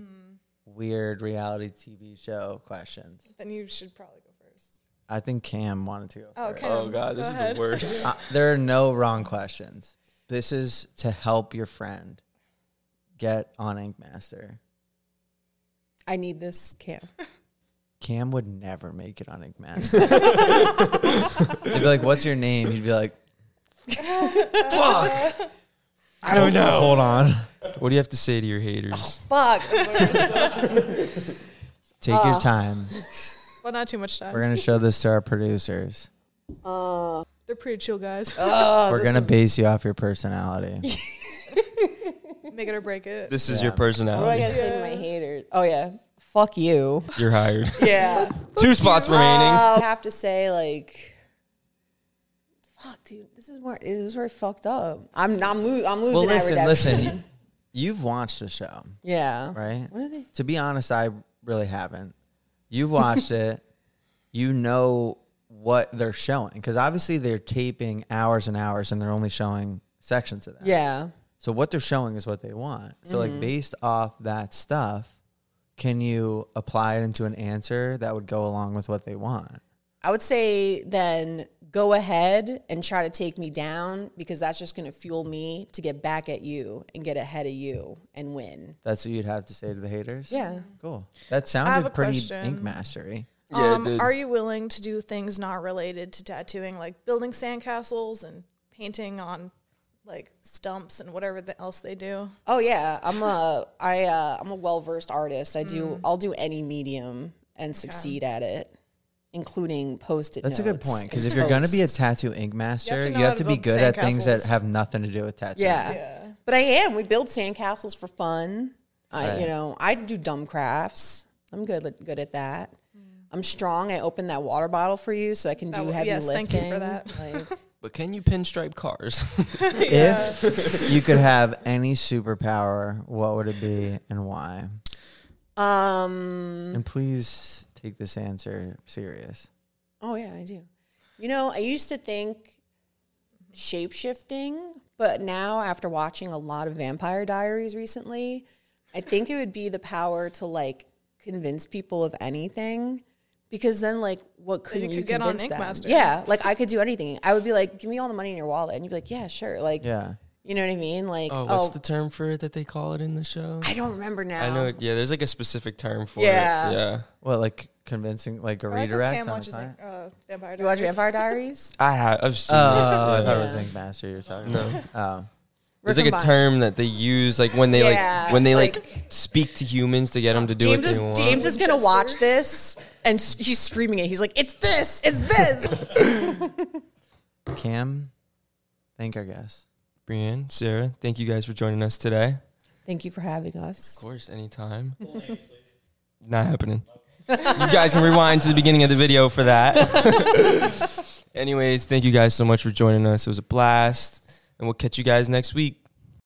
weird reality TV show questions. then you should probably go first. I think Cam wanted to go Oh, first. Cam. Oh god, Go this is ahead. the worst. Uh, there are no wrong questions. This is to help your friend get on Ink Master. i need this cam Cam would never make it on Ink Master. They'd be like, "What's your name?" He'd be like, "Fuck." I don't know. "Hold on, What do you have to say to your haters? fuck take your time. Well, not too much time. We're gonna show this to our producers. uh, They're pretty chill guys. oh, We're gonna is- base you off your personality." Make it or break it. This is Yeah. your what do i personality. gotta say to my haters oh yeah fuck you You're hired. yeah Two spots remaining. Uh, I have to say, like, fuck, dude, this is more. It was very fucked up. I'm, I'm, lo- I'm losing. well, at listen, redemption. listen. You've watched the show, Yeah. right? What are they? To be honest, I really haven't. You've watched it. You know what they're showing because obviously they're taping hours and hours and they're only showing sections of that. Yeah. So what they're showing is what they want. So Mm-hmm. like based off that stuff, can you apply it into an answer that would go along with what they want? I would say then go ahead and try to take me down because that's just going to fuel me to get back at you and get ahead of you and win. That's what you'd have to say to the haters. Yeah. Cool. That sounded pretty question. ink mastery. Yeah, um, are you willing to do things not related to tattooing, like building sandcastles and painting on like stumps and whatever the else they do? Oh yeah, I'm a I uh, I'm a well versed artist. I Mm. do I'll do any medium and succeed at it, including post it. That's a good point because if you're going to be a tattoo ink master, you have to to be good at things that have nothing to do with tattooing. yeah. Yeah. but I am. We build sandcastles for fun. I Right. you know I do dumb crafts. I'm good good at that. I'm strong. I opened that water bottle for you so I can That do wa- heavy yes, lifting. thank you for that. Like, But can you pinstripe cars? If you could have any superpower, what would it be and why? um. And please take this answer serious. Oh yeah, I do. You know, I used to think shape shifting, but now after watching a lot of Vampire Diaries recently, I think it would be the power to like convince people of anything. Because then, like, what couldn't you you, could get on convince them? Ink Master. Yeah, like I could do anything. I would be like, "Give me all the money in your wallet," and you'd be like, "Yeah, sure." Like, Yeah. you know what I mean? Like, oh, oh, what's the term for it that they call it in the show? I don't remember now. I know. it- Yeah, there's like a specific term for Yeah. it. Yeah. What, like convincing, like a like how redirect? Cam on a watches like, uh, Vampire You watch Vampire Diaries? I have. I've seen. Oh, it. I thought it was Ink Master You're talking No. about. Oh. There's like a term that they use, like when they Yeah, like when they like, like- speak to humans to get them to do James what they is want. James is gonna watch this and he's screaming it. He's like, "It's this! It's this!" Cam, thank our guests. Brianne, Sarah, thank you guys for joining us today. Thank you for having us. Of course, anytime. Not happening. you guys can rewind to the beginning of the video for that. Anyways, thank you guys so much for joining us. It was a blast, and we'll catch you guys next week.